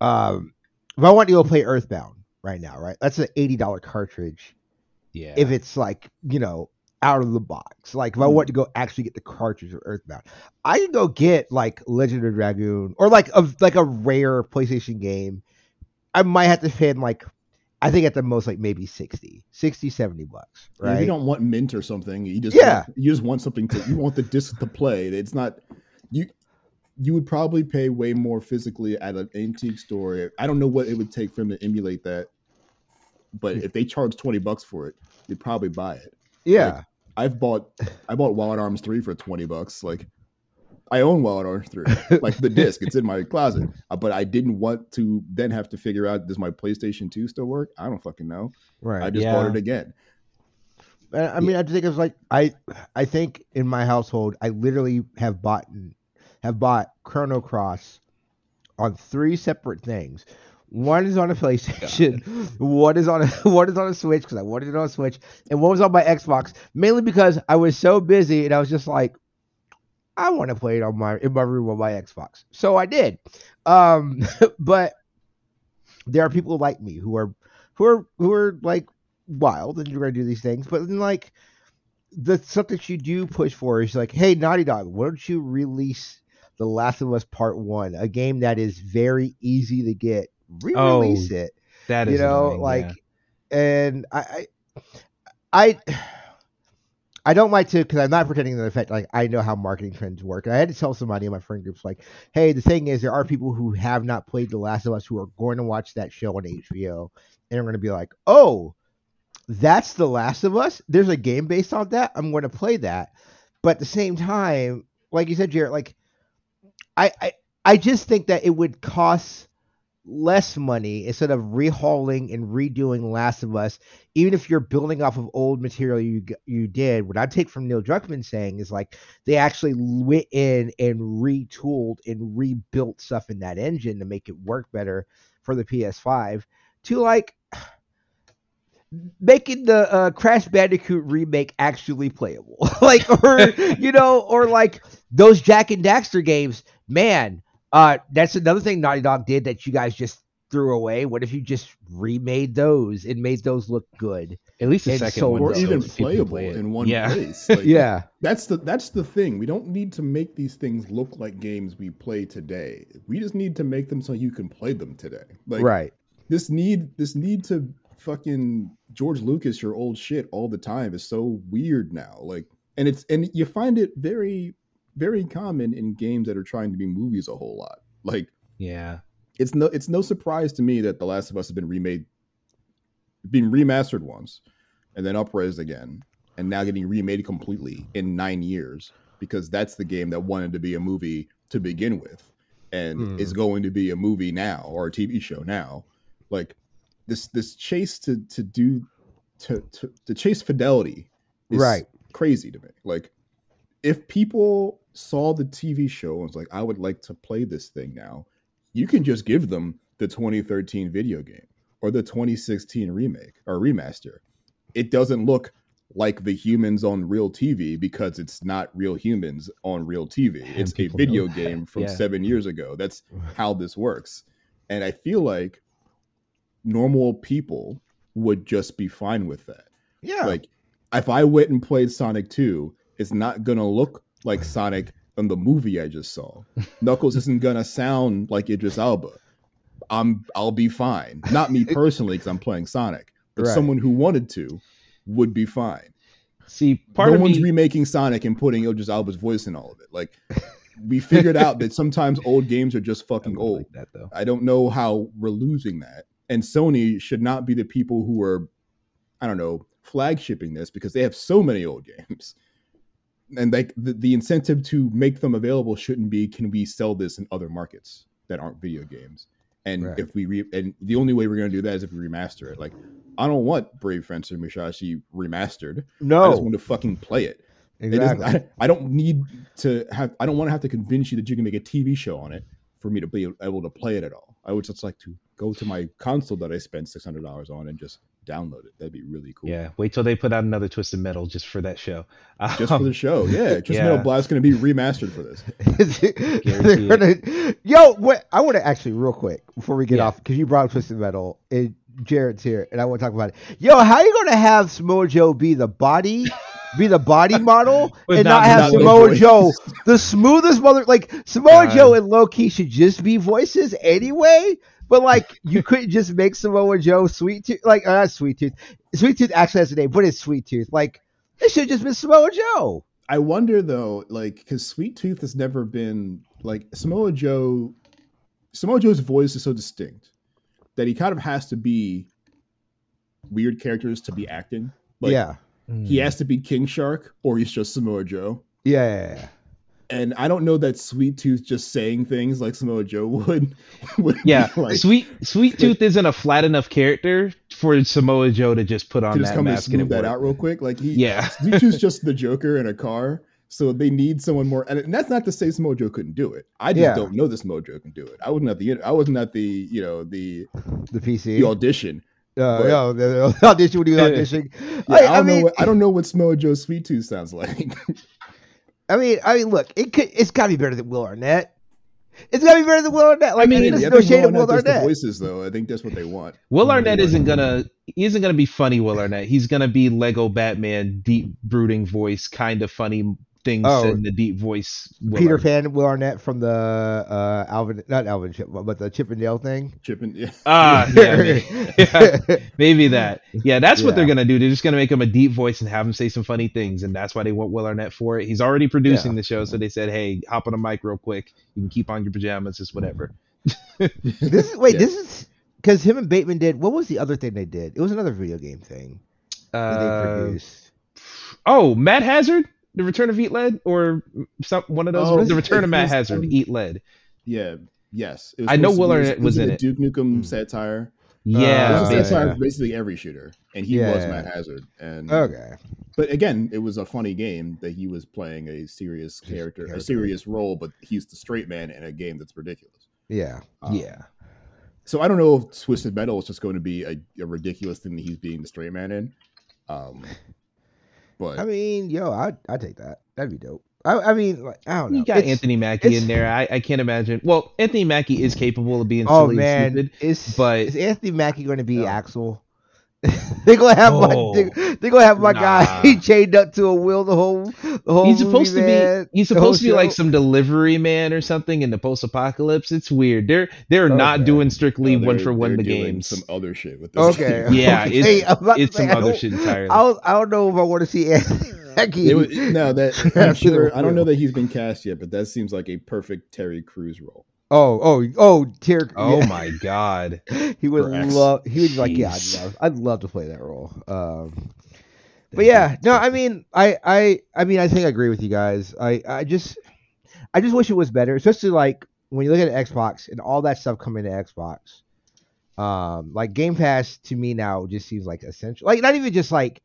um if I want to go play Earthbound right now, right? That's an eighty dollar cartridge Yeah. if it's like you know out of the box. Like if I hmm. want to go actually get the cartridge of Earthbound, I can go get like Legend of Dragoon or like a like a rare PlayStation game. I might have to spend like I think at the most like maybe 60, 60, 70 bucks, right? you don't want mint or something, you just Yeah. want, you just want something to you want the disc to play. It's not you you would probably pay way more physically at an antique store. I don't know what it would take for them to emulate that, but hmm. if they charge twenty bucks for it, you'd probably buy it. yeah, I've bought I bought Wild Arms three for twenty bucks. Like I own Wild Arms three, (laughs) like the disc. It's in my closet, Uh, but I didn't want to then have to figure out does my PlayStation two still work? I don't fucking know. Right. I just bought it again. I I mean, I think it's like I, I think in my household, I literally have bought have bought Chrono Cross on three separate things. One is on a PlayStation, one is on a (laughs) one is on a Switch? Because I wanted it on a Switch, and one was on my Xbox? Mainly because I was so busy and I was just like, I want to play it on my in my room on my Xbox, so I did. Um, (laughs) but there are people like me who are who are who are like wild and you're gonna do these things, but then like the stuff that you do push for is like, hey, Naughty Dog, why don't you release The Last of Us Part One, a game that is very easy to get, Oh, re-release it. that is You know, annoying, like, yeah. and I, I, I, don't like to because I'm not pretending that the fact like I know how marketing trends work. And I had to tell somebody in my friend groups like, hey, the thing is, there are people who have not played The Last of Us who are going to watch that show on HBO and are going to be like, oh that's The Last of Us. There's a game based on that. I'm going to play that. But at the same time, like you said, Jared, like I, I, I just think that it would cost less money instead of rehauling and redoing Last of Us. Even if you're building off of old material you you did, what I take from Neil Druckmann saying is like they actually went in and retooled and rebuilt stuff in that engine to make it work better for the PS5. To like making the uh, Crash Bandicoot remake actually playable, (laughs) like or (laughs) you know, or like those Jak and Daxter games. Man, uh, that's another thing Naughty Dog did that you guys just threw away. What if you just remade those and made those look good? At least the And second so- one, or so even playable play in one Yeah. place. (laughs) Like, Yeah, That's the that's the thing. We don't need to make these things look like games we play today. We just need to make them so you can play them today. Like right. this need this need to fucking George Lucas your old shit all the time is so weird now. Like and it's and you find it very very common in games that are trying to be movies a whole lot. Like Yeah. it's no it's no surprise to me that The Last of Us has been remade been remastered once and then upraised again and now getting remade completely in 9 years because that's the game that wanted to be a movie to begin with and Hmm. is going to be a movie now or a TV show now like this this chase to to do to to, to chase fidelity is Right. crazy to me like if people saw the TV show and was like I would like to play this thing now you can just give them the 2013 video game or the 2016 remake or remaster. It doesn't look like the humans on real TV because it's not real humans on real TV. And It's a video game from Yeah. seven years ago. That's (laughs) how this works. And I feel like normal people would just be fine with that. Yeah. Like, if I went and played Sonic 2, it's not going to look like Sonic in the movie I just saw. Knuckles (laughs) isn't going to sound like Idris Elba. I'm I'll be fine. Not me (laughs) personally because I'm playing Sonic, but Right. someone who wanted to would be fine. See, part no of one's me, remaking Sonic and putting Idris Elba's voice in all of it. Like we figured out that (laughs) sometimes old games are just fucking old. like that though. I don't know how we're losing that. And Sony should not be the people who are, I don't know, flagshipping this because they have so many old games. And like the, the incentive to make them available shouldn't be can we sell this in other markets that aren't video games? And Right. if we re, and the only way we're going to do that is if we remaster it. Like I don't want Brave Fencer Musashi remastered. no I just want to fucking play it. It Exactly. I, I don't need to have. I don't want to have to convince you that you can make a TV show on it for me to be able to play it at all. I would just like to go to my console that I spent six hundred dollars on and just download it. That'd be really cool. Yeah, wait till they put out another Twisted Metal just for that show. just for the um, show. Yeah, (laughs) just Yeah. Metal Blast going to be remastered for this. (laughs) Gonna, yo, what I want to actually real quick before we get Yeah. off because you brought up Twisted Metal and Jared's here and I want to talk about it. Yo, how are you gonna have Samoa Joe be the body, be the body (laughs) model, With and not- not, have not Samoa. Joe the smoothest mother? Like Samoa God. Joe and Low Key should just be voices anyway. But like you couldn't just make Samoa Joe Sweet Tooth, like uh, Sweet Tooth. Sweet Tooth actually has a name, but it's Sweet Tooth. Like it should have just been Samoa Joe. I wonder though, like, because Sweet Tooth has never been like Samoa Joe. Samoa Joe's voice is so distinct that he kind of has to be weird characters to be acting. Like, yeah. he has to be King Shark or he's just Samoa Joe. yeah, yeah, yeah. And I don't know that Sweet Tooth just saying things like Samoa Joe (laughs) would. would Yeah, (laughs) like, Sweet Sweet (laughs) Tooth isn't a flat enough character for Samoa Joe to just put on to just that come and mask and smooth that out real quick. Like he, Yeah. Sweet Tooth's just the Joker in a car. So they need someone more, and that's not to say Samoa Joe couldn't do it. I just Yeah. don't know this Samoa Joe can do it. I wasn't at the, I wasn't at the, you know, the The PC. the audition. Uh, But- no, the, the audition when he was Yeah. auditioning. Yeah, I, I, don't I mean, know. What, I don't know what Samoa Joe Sweet Tooth sounds like. I mean, I mean, look, it could, it's got to be better than Will Arnett. It's got to be better than Will Arnett. Like, I mean, mean, there's no shade of Will Arnett the voices though. I think that's what they want. Will They Arnett isn't gonna he isn't gonna be funny. Will Arnett, he's gonna be Lego Batman, deep brooding voice, kind of funny things Oh. said in the deep voice. Will Peter Arnett. Pan, Will Arnett from the uh, Alvin, not Alvin Chip, but the Chippendale thing. Chipping. Yeah. Ah, yeah, maybe, (laughs) yeah, (laughs) maybe that. Yeah, that's what they're gonna do. They're just gonna make him a deep voice and have him say some funny things, and that's why they want Will Arnett for it. He's already producing the show, so they said, "Hey, hop on a mic real quick. You can keep on your pajamas, just whatever." (laughs) this is wait, Yeah. this is because him and Bateman did. What was the other thing they did? It was another video game thing that they Uh, produced. oh, Matt Hazard, the Return of Eat Lead, or some one of those. Oh, the Return of Matt Hazard, um, Eat Lead. Yeah. Yes. It I know Will Arnett was in a it. Duke Nukem Mm. satire. Yeah, was Uh, yeah. basically every shooter, and he Yeah, was. Matt Hazard. And Okay, but again, it was a funny game that he was playing a serious character, character. a serious role, but he's the straight man in a game that's ridiculous. yeah, Um, yeah. So I don't know if Twisted Metal is just going to be a, a ridiculous thing that he's being the straight man in. Um, but I mean, yo, I I take that. That'd be dope. I, I mean, like, I don't know. You got It's- Anthony Mackie in there. I, I can't imagine. Well, Anthony Mackie is capable of being Oh silly man, and stupid. is but- is Anthony Mackie going to be No. Axel? They're gonna have my Oh. they, they're gonna have my guy (laughs) Nah. chained up to a wheel the whole the whole. He's supposed movie, to man, be. He's supposed to be like some delivery man or something in the post-apocalypse. It's weird. They're they're oh, not Okay. doing strictly No, one for one the doing games. Some other shit with this. Okay. game. (laughs) Yeah, okay. (laughs) it's- I'm about to it's say, some I other don't- shit entirely. I don't, I don't know if I want to see Anthony Mackie. It was, no, that I'm sure. I don't know that he's been cast yet, but that seems like a perfect Terry Crews role. Oh, oh, oh, Tier. oh yeah. my god. (laughs) he would love. He would be like, yeah, I'd love, I'd love to play that role. Um, but yeah, no, I mean, I, I, I mean, I think I agree with you guys. I, I just, I just wish it was better, especially like when you look at Xbox and all that stuff coming to Xbox. Um, like Game Pass to me now just seems like essential. Like not even just like,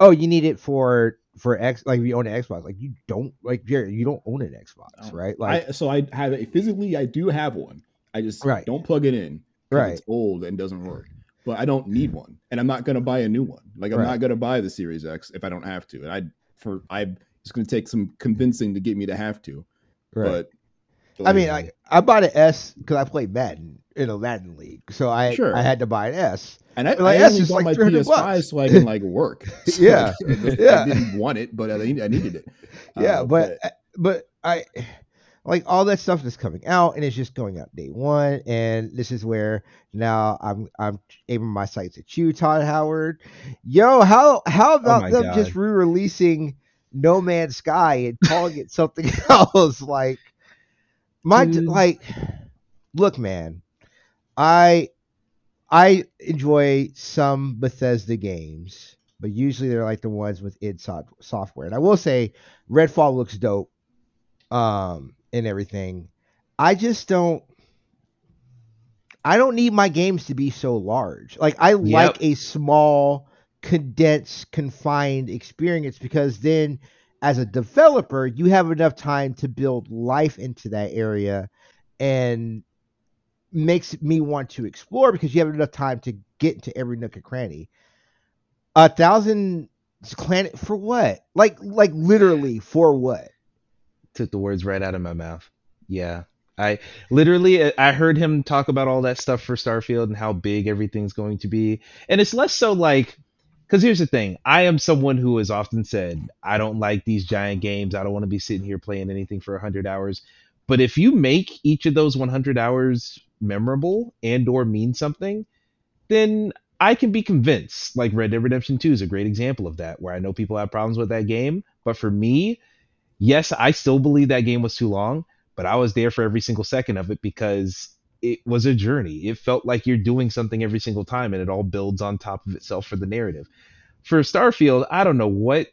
oh, you need it for for X. Like if you own an Xbox, like you don't like Jared, you don't own an Xbox, right? Like I, so I have a physically. I do have one. I just Right. don't plug it in. Right. It's old and doesn't work. But I don't need one, and I'm not gonna buy a new one. Like I'm Right. not gonna buy the Series X if I don't have to. And I for I it's gonna take some convincing to get me to have to. right. But I mean, I, I bought an S because I played Madden in a Madden league, so I Sure. I had to buy an S. and I, like, I only bought like my PS5 bucks. so I can like (laughs) work. (laughs) So, Yeah. like, I Yeah. didn't want it, but I, I needed it. (laughs) Yeah, Uh, but but I like all that stuff that's coming out and it's just going out day one, and this is where now I'm I'm aiming my sights at you, Todd Howard. Yo, how how about Oh them God. just re-releasing No Man's Sky and calling it something else? Like my Dude. like, look, man, I I enjoy some Bethesda games, but usually they're like the ones with id Soft- software. And I will say, Redfall looks dope, um, and everything. I just don't. I don't need my games to be so large. Like I like a small, condensed, confined experience because then, as a developer, you have enough time to build life into that area, and makes me want to explore because you have enough time to get into every nook and cranny. A thousand planet for what? Like like literally for what? Took the words right out of my mouth. Yeah. I literally I heard him talk about all that stuff for Starfield and how big everything's going to be. And it's less so like cuz here's the thing. I am someone who has often said I don't like these giant games. I don't want to be sitting here playing anything for 100 hours. But if you make each of those 100 hours memorable and or mean something, then I can be convinced. Like Red Dead Redemption 2 is a great example of that where I know people have problems with that game, but for me, yes, I still believe that game was too long, but I was there for every single second of it because it was a journey. It felt like you're doing something every single time and it all builds on top of itself for the narrative. For Starfield, I don't know what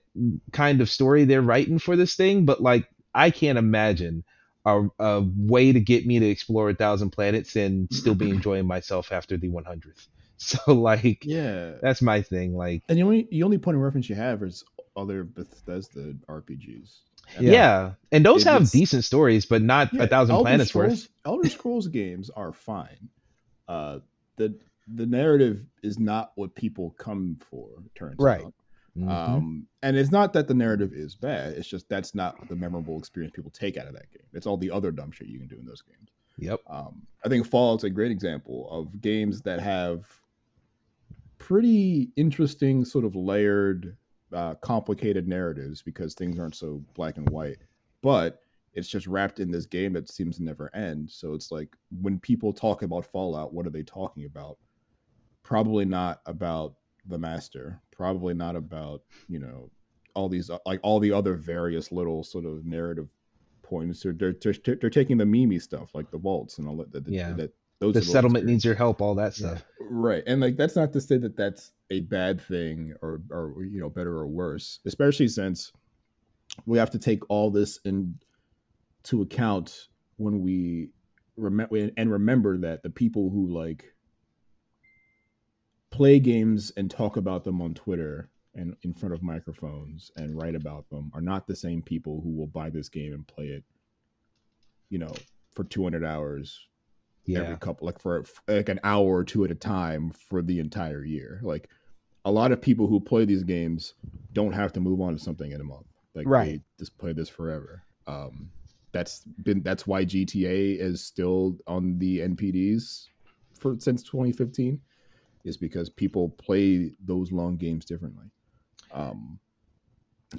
kind of story they're writing for this thing, but like I can't imagine a, a way to get me to explore a thousand planets and still be (clears throat) enjoying myself after the 100th. (laughs) So like yeah. that's my thing. Like And the only the only point of reference you have is other Bethesda RPGs. And yeah, and those It- have it's- decent stories, but not Yeah, a thousand Elder planets Scrolls, worth. Elder Scrolls games are fine. Uh, the the narrative is not what people come for. Turns Right. out, Mhm. um, and it's not that the narrative is bad. It's just that's not the memorable experience people take out of that game. It's all the other dumb shit you can do in those games. Yep. Um, I think Fallout's a great example of games that have pretty interesting, sort of layered, uh, complicated narratives because things aren't so black and white. But it's just wrapped in this game that seems to never end. So it's like when people talk about Fallout, what are they talking about? Probably not about the master. Probably not about you know all these uh, like all the other various little sort of narrative points. They're they're, they're, they're taking the Mimi stuff like the vaults and all that. that, Yeah. that those The settlement needs your help, all that stuff. Right. And like that's not to say that that's a bad thing or or you know better or worse, especially since we have to take all this into account when we remember and remember that the people who like play games and talk about them on Twitter and in front of microphones and write about them are not the same people who will buy this game and play it you know for 200 hours Yeah. every couple like for like an hour or two at a time for the entire year like a lot of people who play these games don't have to move on to something in a month Like Right. they just play this forever. Um, that's been that's why GTA is still on the NPDs for since 2015, is because people play those long games differently. Um,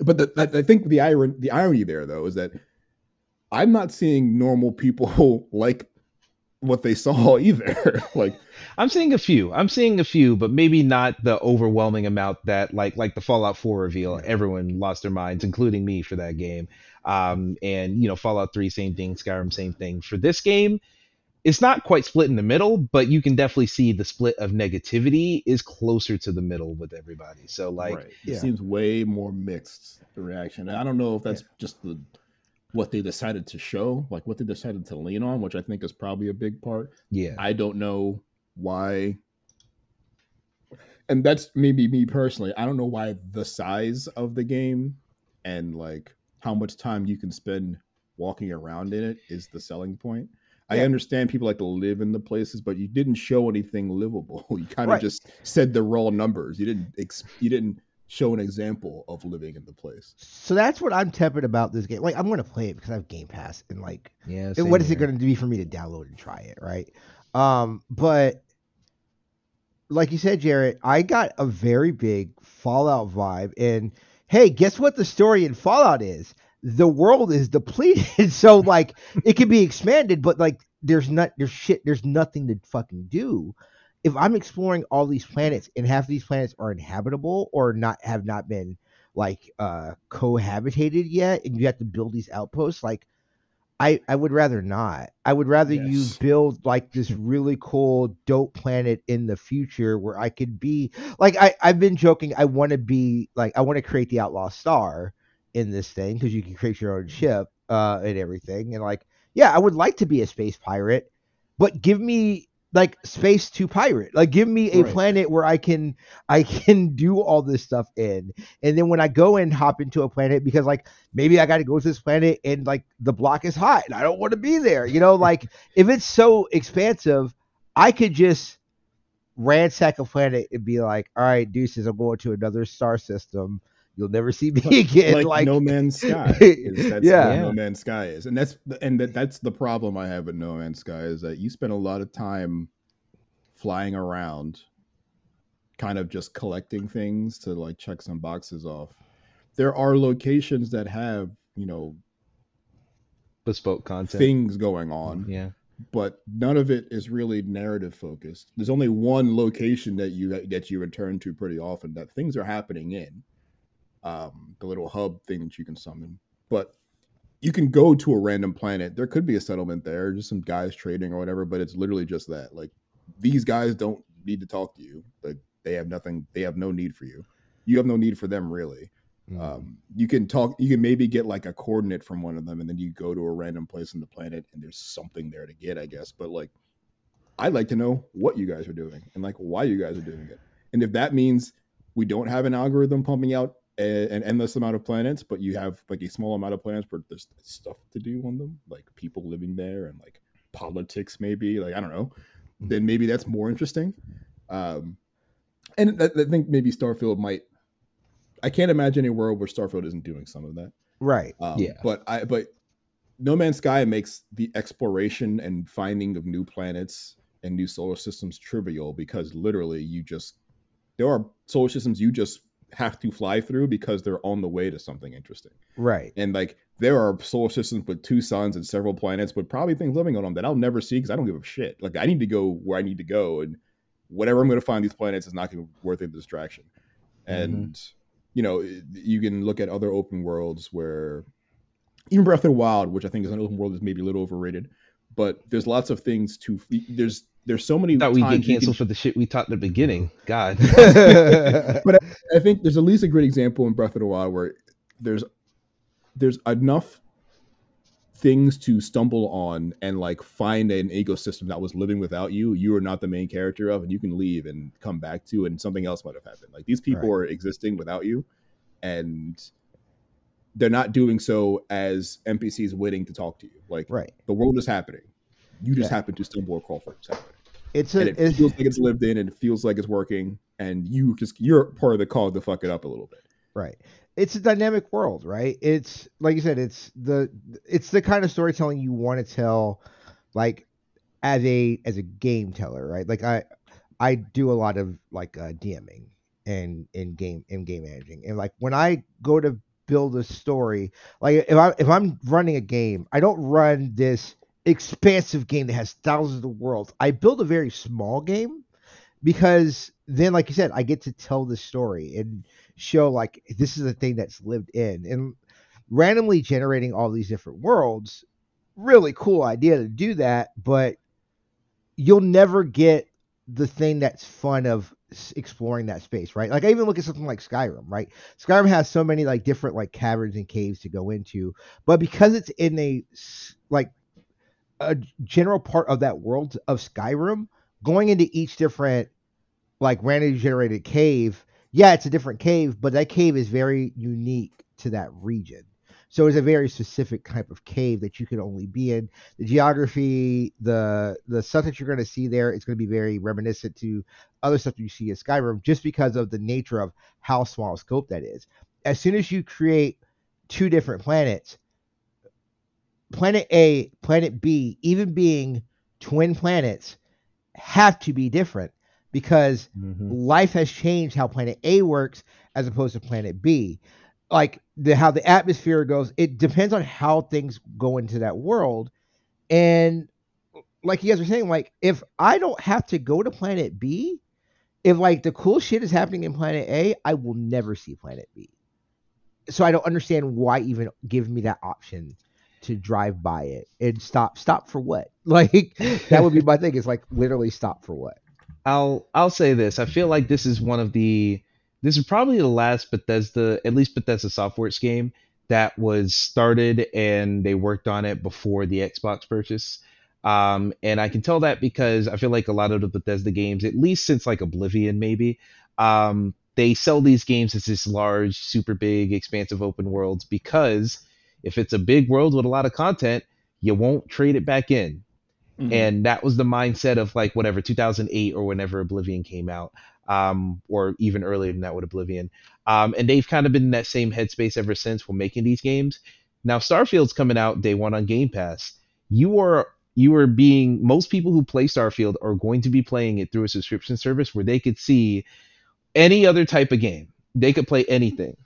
but the, I I think the irony the irony there though is that I'm not seeing normal people (laughs) like what they saw (laughs) either. like I'm seeing a few. I'm seeing a few, but maybe not the overwhelming amount that like like the Fallout 4 reveal. Everyone lost their minds, including me for that game. Um, and you know, Fallout 3, same thing. Skyrim, same thing. For this game, it's not quite split in the middle, but you can definitely see the split of negativity is closer to the middle with everybody. So like, right. yeah. it seems way more mixed the reaction. I don't know if that's just the what they decided to show, like what they decided to lean on, which I think is probably a big part. yeah, I don't know why. And that's maybe me personally. I don't know why the size of the game and like how much time you can spend walking around in it is the selling point. I Yeah. understand people like to live in the places, but you didn't show anything livable. (laughs) You kind of Right. just said the raw numbers. You didn't ex- you didn't show an example of living in the place. So that's what I'm tepid about this game. Like I'm gonna play it because I have Game Pass and like yeah. and same what is it going to be for me to download and try it, right? Um, but like you said, Jared, I got a very big Fallout vibe, and hey, guess what? The story in Fallout is the world is depleted, (laughs) so like it can be expanded, but like there's not there's shit there's nothing to fucking do. If I'm exploring all these planets and half of these planets are inhabitable or not have not been like uh cohabitated yet, and you have to build these outposts, like I I would rather not. I would rather you build like this really cool dope planet in the future where I could be like I I've been joking I want to be like I want to create the outlaw star in this thing because you can create your own ship uh and everything and like yeah I would like to be a space pirate but give me like space to pirate like give me a Right. planet where I can I can (laughs) do all this stuff in and then when I go and hop into a planet because like maybe I got to go to this planet and like the block is hot and I don't want to be there. You know, like (laughs) if it's so expansive, I could just ransack a planet and be like, all right, deuces, I'm going to another star system. You'll never see me again. like, Like, No Man's Sky. (laughs) Is, that's Yeah. what No Man's Sky is, and that's and that, that's the problem I have with No Man's Sky is that you spend a lot of time flying around, kind of just collecting things to like check some boxes off. There are locations that have you know bespoke content. things going on, mm, Yeah. but none of it is really narrative focused. There's only one location that you that you return to pretty often that things are happening in. Um, the little hub thing that you can summon, but you can go to a random planet. There could be a settlement there, just some guys trading or whatever, but it's literally just that. Like these guys don't need to talk to you. Like they have nothing. They have no need for you. You have no need for them really. Mm. Um, you can talk. You can maybe get like a coordinate from one of them, and then you go to a random place on the planet, and there's something there to get, I guess. But like, I'd like to know what you guys are doing and like why you guys are doing it. And if that means we don't have an algorithm pumping out a, an endless amount of planets, but you have like a small amount of planets where there's stuff to do on them, like people living there and like politics, maybe. Like I don't know. Then maybe that's more interesting. Um, and I, I think maybe Starfield might. I can't imagine a world where Starfield isn't doing some of that. right. Um, Yeah. But I but No Man's Sky makes the exploration and finding of new planets and new solar systems trivial because literally you just there are solar systems you just have to fly through because they're on the way to something interesting. Right. And like there are solar systems with two suns and several planets, but probably things living on them that I'll never see because I don't give a shit. Like I need to go where I need to go, and whatever I'm going to find these planets is not going to be worth a distraction. And mm-hmm. you know, you can look at other open worlds where even Breath of the Wild, which I think is an open world, is maybe a little overrated. But there's lots of things to there's there's so many. Thought we'd get canceled can- for the shit we taught in the beginning. God. (laughs) But I think there's at least a great example in Breath of the Wild where there's there's enough things to stumble on and like find an ecosystem that was living without you. You are not the main character of, and you can leave and come back to, and something else might have happened. Like these people Right. are existing without you, and they're not doing so as NPCs waiting to talk to you. Like right. the world is happening. You just Yeah. happen to stumble across what's happening It's and a it it's, feels like it's lived in and it feels like it's working and you just you're part of the cog to fuck it up a little bit Right. it's a dynamic world, right? It's like you said, it's the it's the kind of storytelling you want to tell, like as a as a game teller, right? Like I I do a lot of like uh, DMing and in game in game managing, and like when I go to build a story, like if I if I'm running a game, I don't run this expansive game that has thousands of worlds. I build a very small game because then, like you said, I get to tell the story and show like this is a thing that's lived in and randomly generating all these different worlds. Really cool idea to do that, but you'll never get the thing that's fun of exploring that space, right? Like I even look at something like Skyrim, right? Skyrim has so many like different like caverns and caves to go into, but because it's in a like a general part of that world of Skyrim, going into each different like randomly generated cave, yeah, it's a different cave, but that cave is very unique to that region. So it's a very specific type of cave that you can only be in. The geography, the the stuff that you're going to see there, it's going to be very reminiscent to other stuff that you see in Skyrim, just because of the nature of how small scope that is. As soon as you create two different planets, planet A, planet B, even being twin planets, have to be different because Mhm. life has changed how planet A works as opposed to planet B. Like the how the atmosphere goes, it depends on how things go into that world. And like you guys were saying, like if I don't have to go to planet B, if like the cool shit is happening in planet A, I will never see planet B. So I don't understand why even give me that option to drive by it and stop. Stop for what? (laughs) Like that would be my thing. Is like literally stop for what? I'll I'll say this. I feel like this is one of the this is probably the last Bethesda, at least Bethesda Softworks game that was started and they worked on it before the Xbox purchase. Um, and I can tell that because I feel like a lot of the Bethesda games, at least since like Oblivion, maybe, um, they sell these games as this large, super big, expansive open worlds because if it's a big world with a lot of content, you won't trade it back in. Mhm. and that was the mindset of like whatever 2008 or whenever oblivion came out um, or even earlier than that with oblivion. Um, and they've kind of been in that same headspace ever since when making these games. Now starfield's coming out day one on game pass. You are you are being most people who play starfield are going to be playing it through a subscription service where they could see any other type of game. They could play anything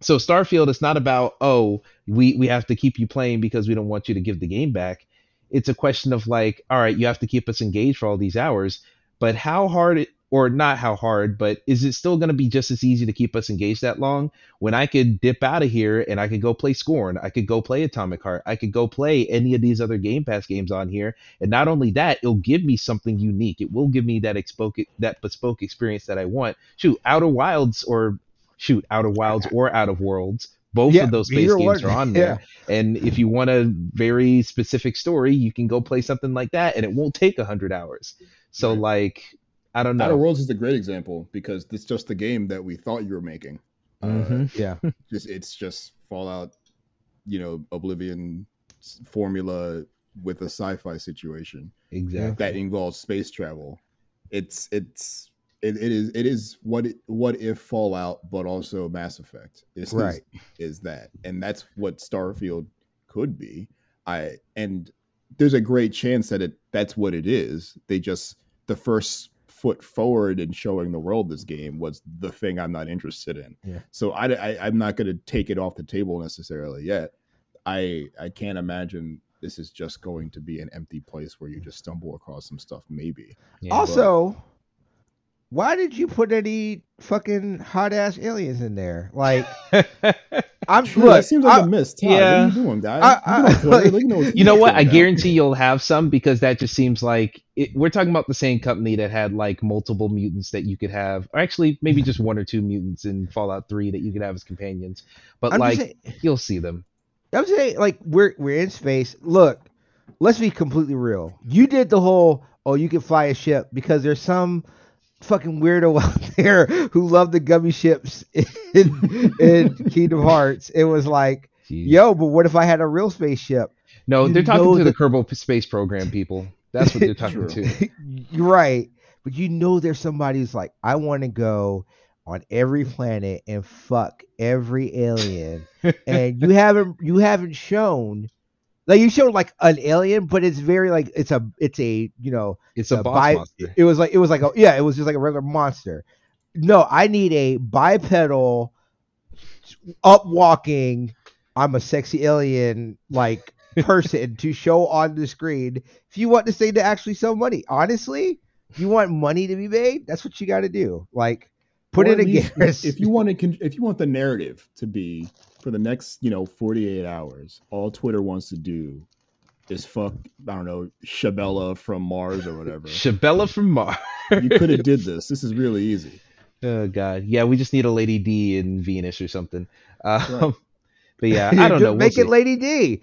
so starfield is not about oh we we have to keep you playing because we don't want you to give the game back it's a question of like, all right, you have to keep us engaged for all these hours, but how hard it, or not how hard, but is it still going to be just as easy to keep us engaged that long when I could dip out of here and I could go play Scorn, I could go play Atomic Heart, I could go play any of these other Game Pass games on here, and not only that, it'll give me something unique. It will give me that bespoke that bespoke experience that I want. Shoot, Outer Wilds or shoot, Outer Wilds or Outer Worlds. Both Yeah, of those space games one. are on there. And if you want a very specific story, you can go play something like that, and it won't take a hundred hours. So Right. like, I don't know Outer know. Worlds is a great example because it's just the game that we thought you were making. Uh, Mhm. (laughs) Yeah. just it's just Fallout, you know, Oblivion formula with a sci-fi situation Exactly. that involves space travel. It's it's it, it is it is what it, what if Fallout, but also Mass Effect. Is, Right. is is that, and that's what Starfield could be. I and there's a great chance that it that's what it is. They just the first foot forward in showing the world this game was the thing I'm not interested in. Yeah. So I, I I'm not going to take it off the table necessarily yet. I I can't imagine this is just going to be an empty place where you mm. just stumble across some stuff. Maybe Yeah. also, why did you put any fucking hot ass aliens in there? Like, (laughs) I'm sure look, that seems like I- a miss. Todd, yeah. what are you doing, guy? I- you I- been on Twitter, you know, you know what? I now. guarantee you'll have some because that just seems like it, we're talking about the same company that had like multiple mutants that you could have, or actually maybe just one or two mutants in Fallout 3 that you could have as companions. But I'm like, saying, you'll see them. I'm saying, like, we're we're in space. Look, let's be completely real. You did the whole, oh, you can fly a ship because there's some fucking weirdo (laughs) out there who love the gummy ships in, in Kingdom Hearts. It was like, Jeez. yo, but what if I had a real spaceship? no, they're talking know to the Kerbal Space Program people. That's what they're (laughs) talking to. (laughs) You're right. But you know there's somebody who's like, I want to go on every planet and fuck every alien, and you haven't you haven't shown like you showed like an alien, but it's very like it's a it's a you know It's a a boss bi- monster. it was like it was like a yeah it was just like a regular monster. No, I need a bipedal, up walking. I'm a sexy alien like (laughs) person to show on the screen. If you want this thing to actually sell money, honestly, you want money to be made, that's what you got to do. Like put Or it at again. If, if you want to, if you want the narrative to be for the next, you know, forty-eight hours, all Twitter wants to do is fuck. I don't know, Shabella from Mars or whatever. (laughs) Shabella from Mars. you could have did this. This is really easy. Oh god, yeah, we just need a Lady D in Venus or something. Um, Right. But yeah, (laughs) I don't know. We'll Make it see. Lady D.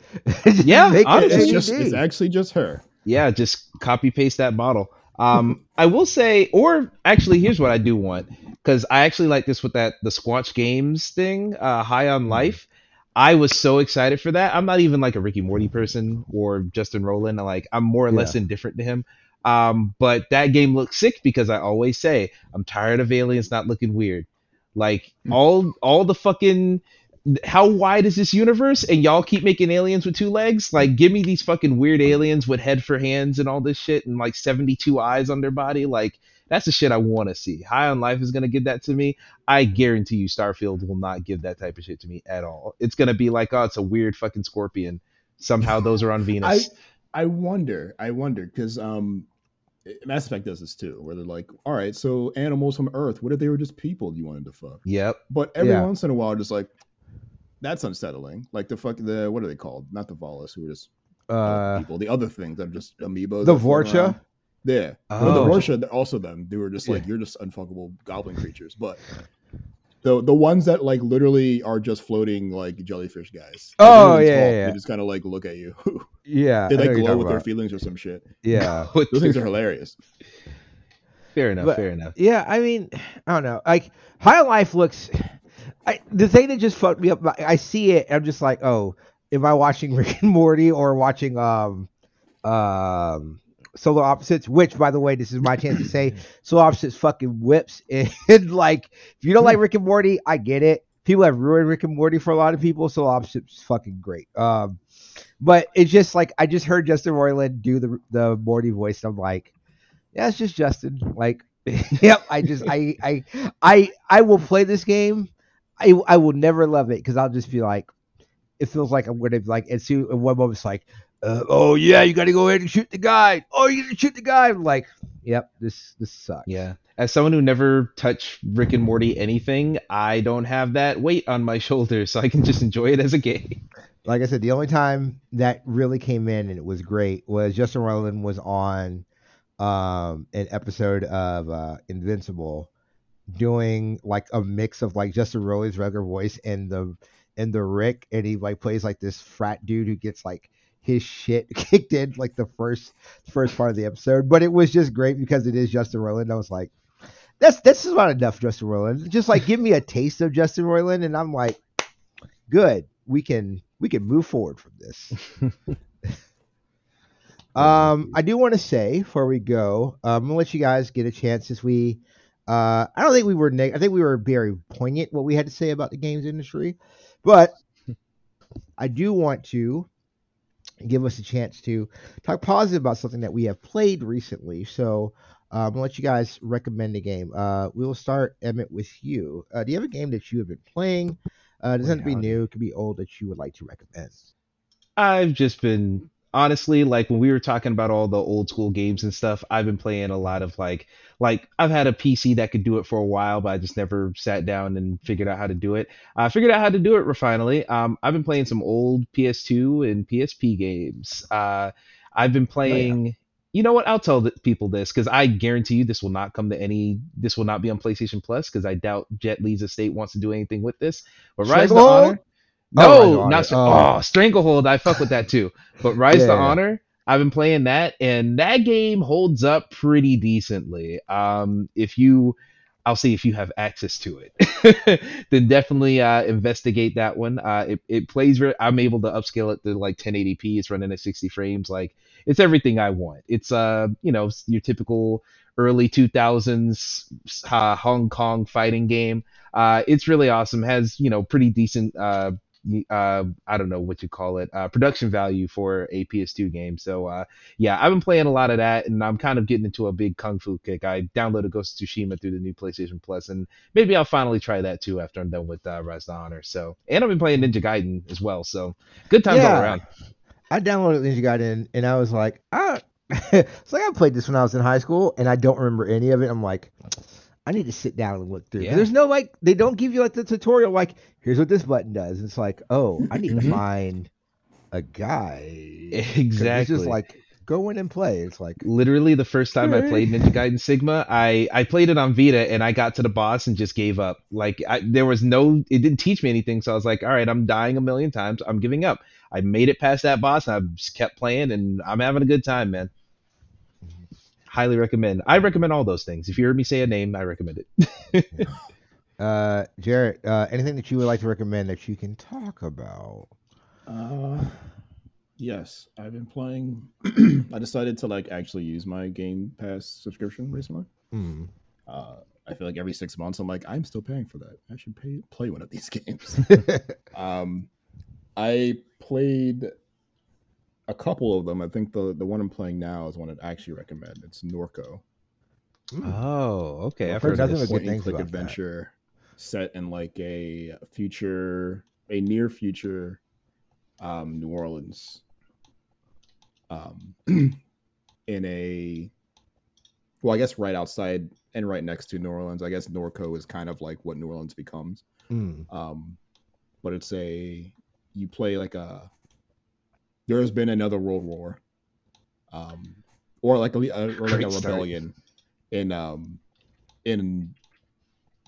Yeah, (laughs) Make it honestly. It's Lady just, D. it's actually just her. yeah, just copy paste that model. Um, I will say, or actually, here's what I do want because I actually like this with that the Squanch Games thing, uh, High on Life. I was so excited for that. I'm not even like a Ricky Morty person or Justin Roiland. Like I'm more or less indifferent to him. Um, but that game looks sick because I always say I'm tired of aliens not looking weird. Like all all the fucking how wide is this universe and y'all keep making aliens with two legs like give me these fucking weird aliens with head for hands and all this shit and like 72 eyes on their body like that's the shit i want to see high on life is going to give that to me i guarantee you starfield will not give that type of shit to me at all it's going to be like oh it's a weird fucking scorpion somehow those are on (laughs) venus I I wonder. I wonder because um, Mass Effect does this too, where they're like, "All right, so animals from Earth. What if they were just people you wanted to fuck?" yep But every Yeah. once in a while, just like that's unsettling. Like the fuck the what are they called? Not the Volus, who are just Uh, people. The other things that are just amoebas. the Vorcha? Yeah. Oh. Well, the Vorcha, also them. They were just like Yeah. you're just unfuckable goblin creatures. But the the ones that like literally are just floating like jellyfish guys. Oh, they yeah, talk. yeah, yeah. They just kind of like look at you. (laughs) yeah, they like glow talking with their feelings or some shit. Yeah. (laughs) Those the- things are hilarious. fair enough But- fair enough Yeah, I mean, I don't know. Like High Life looks. I, the thing that just fucked me up. I see it. I'm just like, oh, am I watching (laughs) Rick and Morty or watching um um Solar Opposites? Which, by the way, this is my chance to say (clears throat) Solar Opposites fucking whips. (laughs) And like, if you don't like Rick and Morty, I get it. People have ruined Rick and Morty for a lot of people. Solar Opposites is fucking great. Um, but it's just like I just heard Justin Roiland do the the Morty voice. And I'm like, yeah, it's just Justin. Like, (laughs) yep. I just I I I I will play this game. I I will never love it because I'll just be like, it feels like I'm gonna be like and see in one moment it's like, uh, oh yeah, you got to go ahead and shoot the guy. Oh, you got to shoot the guy. I'm like, yep, this this sucks. Yeah. As someone who never touched Rick and Morty anything, I don't have that weight on my (laughs) shoulders, so I can just enjoy it as a game. Like I said, the only time that really came in and it was great was Justin Roiland was on um an episode of uh Invincible doing like a mix of like Justin Roiland's regular voice and the and the Rick and he like plays like this frat dude who gets like his shit (laughs) kicked in like the first first part of the episode. But it was just great because it is Justin Roiland. I was like, that's this is not enough Justin Roiland. Just like give me a taste of Justin Roiland and I'm like, good. We can we can move forward from this. (laughs) um, I do want to say before we go, um, I'm gonna let you guys get a chance since we. Uh, I don't think we were. Neg- I think we were very poignant what we had to say about the games industry, but (laughs) I do want to give us a chance to talk positive about something that we have played recently. So uh, I'm gonna let you guys recommend a game. Uh, we will start Emmett with you. Uh, do you have a game that you have been playing? Uh, it doesn't have to be new; it could be old that you would like to recommend. I've just been honestly like when we were talking about all the old school games and stuff, I've been playing a lot of like like I've had a PC that could do it for a while, but I just never sat down and figured out how to do it. I figured out how to do it finally. Um, I've been playing some old PS2 and PSP games. Uh, I've been playing. You know what? I'll tell the people this because I guarantee you this will not come to any. This will not be on PlayStation Plus because I doubt Jet Li's estate wants to do anything with this. But Rise of? Honor. Oh, No, Honor. not Oh. oh. Stranglehold. I fuck with that too. But Rise Yeah, to yeah. Honor, I've been playing that, and that game holds up pretty decently. Um, if you I'll see if you have access to it. (laughs) then definitely uh, investigate that one. Uh, it, it plays. Re- I'm able to upscale it to like 1080p. It's running at 60 frames. Like it's everything I want. It's uh you know your typical early 2000s uh, Hong Kong fighting game. Uh, it's really awesome. Has you know pretty decent uh, uh, I don't know what you call it, uh, production value for a PS2 game. So uh, yeah, I've been playing a lot of that, and I'm kind of getting into a big kung fu kick. I downloaded Ghost of Tsushima through the new PlayStation Plus, and maybe I'll finally try that too after I'm done with uh, Rise of Honor. So, and I've been playing Ninja Gaiden as well. So, good times Yeah. all around. I downloaded Ninja Gaiden and I was like, ah, (laughs) it's like I played this when I was in high school and I don't remember any of it. I'm like, I need to sit down and look through. Yeah. There's no like, they don't give you like the tutorial. Like, here's what this button does. It's like, oh, I need to Mhm. find a guy. 'Cause It's Exactly. just like go in and play. It's like, literally the first time I played Ninja Gaiden Sigma, I I played it on Vita and I got to the boss and just gave up. Like I, there was no, it didn't teach me anything, so I was like, all right, I'm dying a million times, I'm giving up. I made it past that boss, and I just kept playing, and I'm having a good time, man. Highly recommend. I recommend all those things. If you heard me say a name, I recommend it. (laughs) uh, Jared, uh, anything that you would like to recommend that you can talk about? Uh, yes, I've been playing. (clears throat) I decided to like actually use my Game Pass subscription recently. Hmm. Uh, I feel like every six months I'm like, I'm still paying for that. I should pay play one of these (laughs) games. (laughs) um, I played a couple of them. I think the the one I'm playing now is one I'd actually recommend. It's Norco. Hmm. Oh, okay. I've I've heard heard of nothing this. but good point and things click about that. adventure set in like a future, a near future, um, New Orleans. Um, (clears throat) in a, well, I guess right outside and right next to New Orleans. I guess Norco is kind of like what New Orleans becomes. Hmm. Um, but it's a you play like a there has been another world war, um, or like a or like a start. rebellion in um in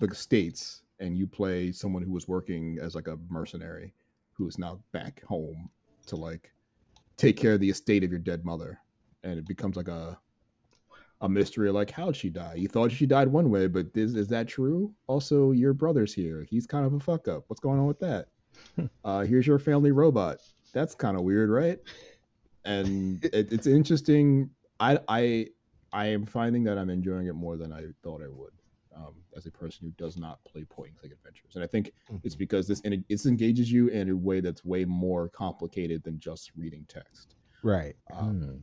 the states, and you play someone who was working as like a mercenary who is now back home to like take care of the estate of your dead mother, and it becomes like a a mystery like how'd she die? You thought she died one way but is, is that true? Also your brother's here. He's kind of a fuck up what's going on with that? Uh here's your family robot that's kind of weird right? And (laughs) it, it's interesting. I i i am finding that i'm enjoying it more than i thought i would um, as a person who does not play point and click adventures. And i think it's because this and it engages you in a way that's way more complicated than just reading text. Right. um, Hmm.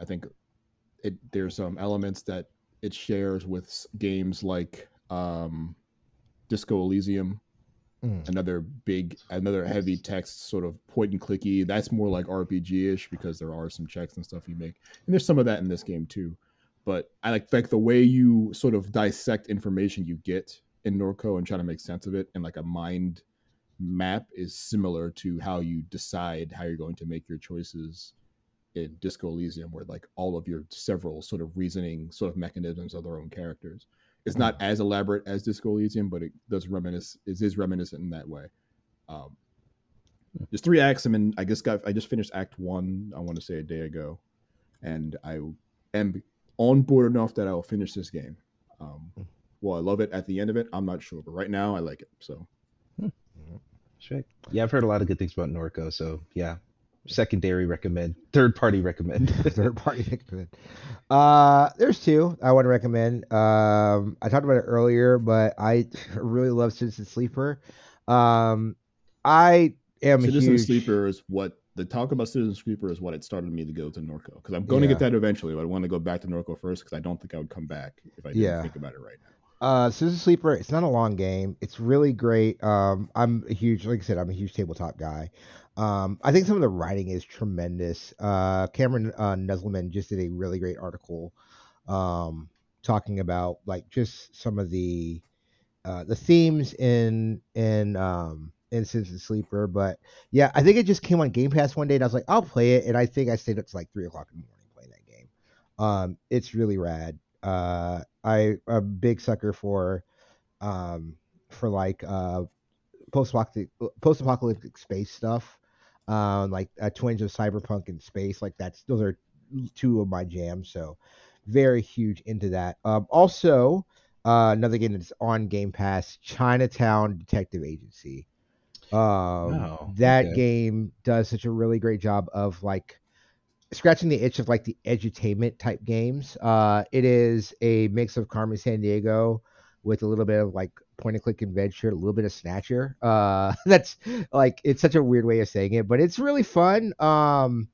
I think it there's some elements that it shares with games like um, Disco Elysium, Mm. another big, another heavy text sort of point and clicky. That's more like RPG ish because there are some checks and stuff you make, and there's some of that in this game too. But I like like the way you sort of dissect information you get in Norco and try to make sense of it, and like a mind map is similar to how you decide how you're going to make your choices in Disco Elysium, where like all of your several sort of reasoning sort of mechanisms of their own characters. It's not as elaborate as Disco Elysium, but it does reminisce. It is reminiscent in that way. Um, there's three acts. I mean, I just got. I just finished Act One. I want to say a day ago, and I am on board enough that I will finish this game. Um, well, I love it at the end of it. I'm not sure, but right now I like it. So Sure. Yeah, I've heard a lot of good things about Norco, so yeah. Secondary recommend, third party recommend. (laughs) Third party recommend. Uh, there's two I want to recommend. Um, I talked about it earlier, but I (laughs) really love Citizen Sleeper. Um, I am a Citizen huge Sleeper is what the talk about Citizen Sleeper is what it started me to go to Norco because I'm going to get that eventually, but I want to go back to Norco first because I don't think I would come back if I didn't Yeah. think about it right now. Uh, Citizen Sleeper. It's not a long game. It's really great. Um, I'm a huge, like I said, I'm a huge tabletop guy. Um, I think some of the writing is tremendous. Uh, Cameron uh, Kunzelman just did a really great article, um, talking about like just some of the uh, the themes in in um in Citizen Sleeper. But yeah, I think it just came on Game Pass one day, and I was like, I'll play it. And I think I stayed up to like three o'clock in the morning playing that game. Um, it's really rad. Uh, I a big sucker for, um, for like uh, post apocalyptic space stuff. Um, like a twinge of cyberpunk and space. Like that's those are two of my jams. So very huge into that. Um, also, Uh, another game that's on Game Pass, Chinatown Detective Agency. Um, Oh, that okay. game does such a really great job of like scratching the itch of like the edutainment type games. Uh, it is a mix of Carmen Sandiego with a little bit of like point and click adventure, a little bit of Snatcher. Uh, (laughs) that's like it's such a weird way of saying it, but it's really fun. Um,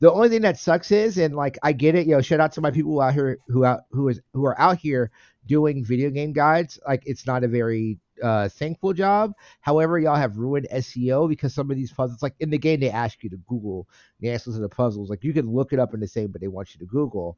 the only thing that sucks is, and like I get it, you know, shout out to my people out here who out who is who are out here doing video game guides. Like it's not a very uh thankful job. However, y'all have ruined SEO because some of these puzzles, like in the game, they ask you to Google the answers to the puzzles. Like you can look it up in the same, but they want you to Google.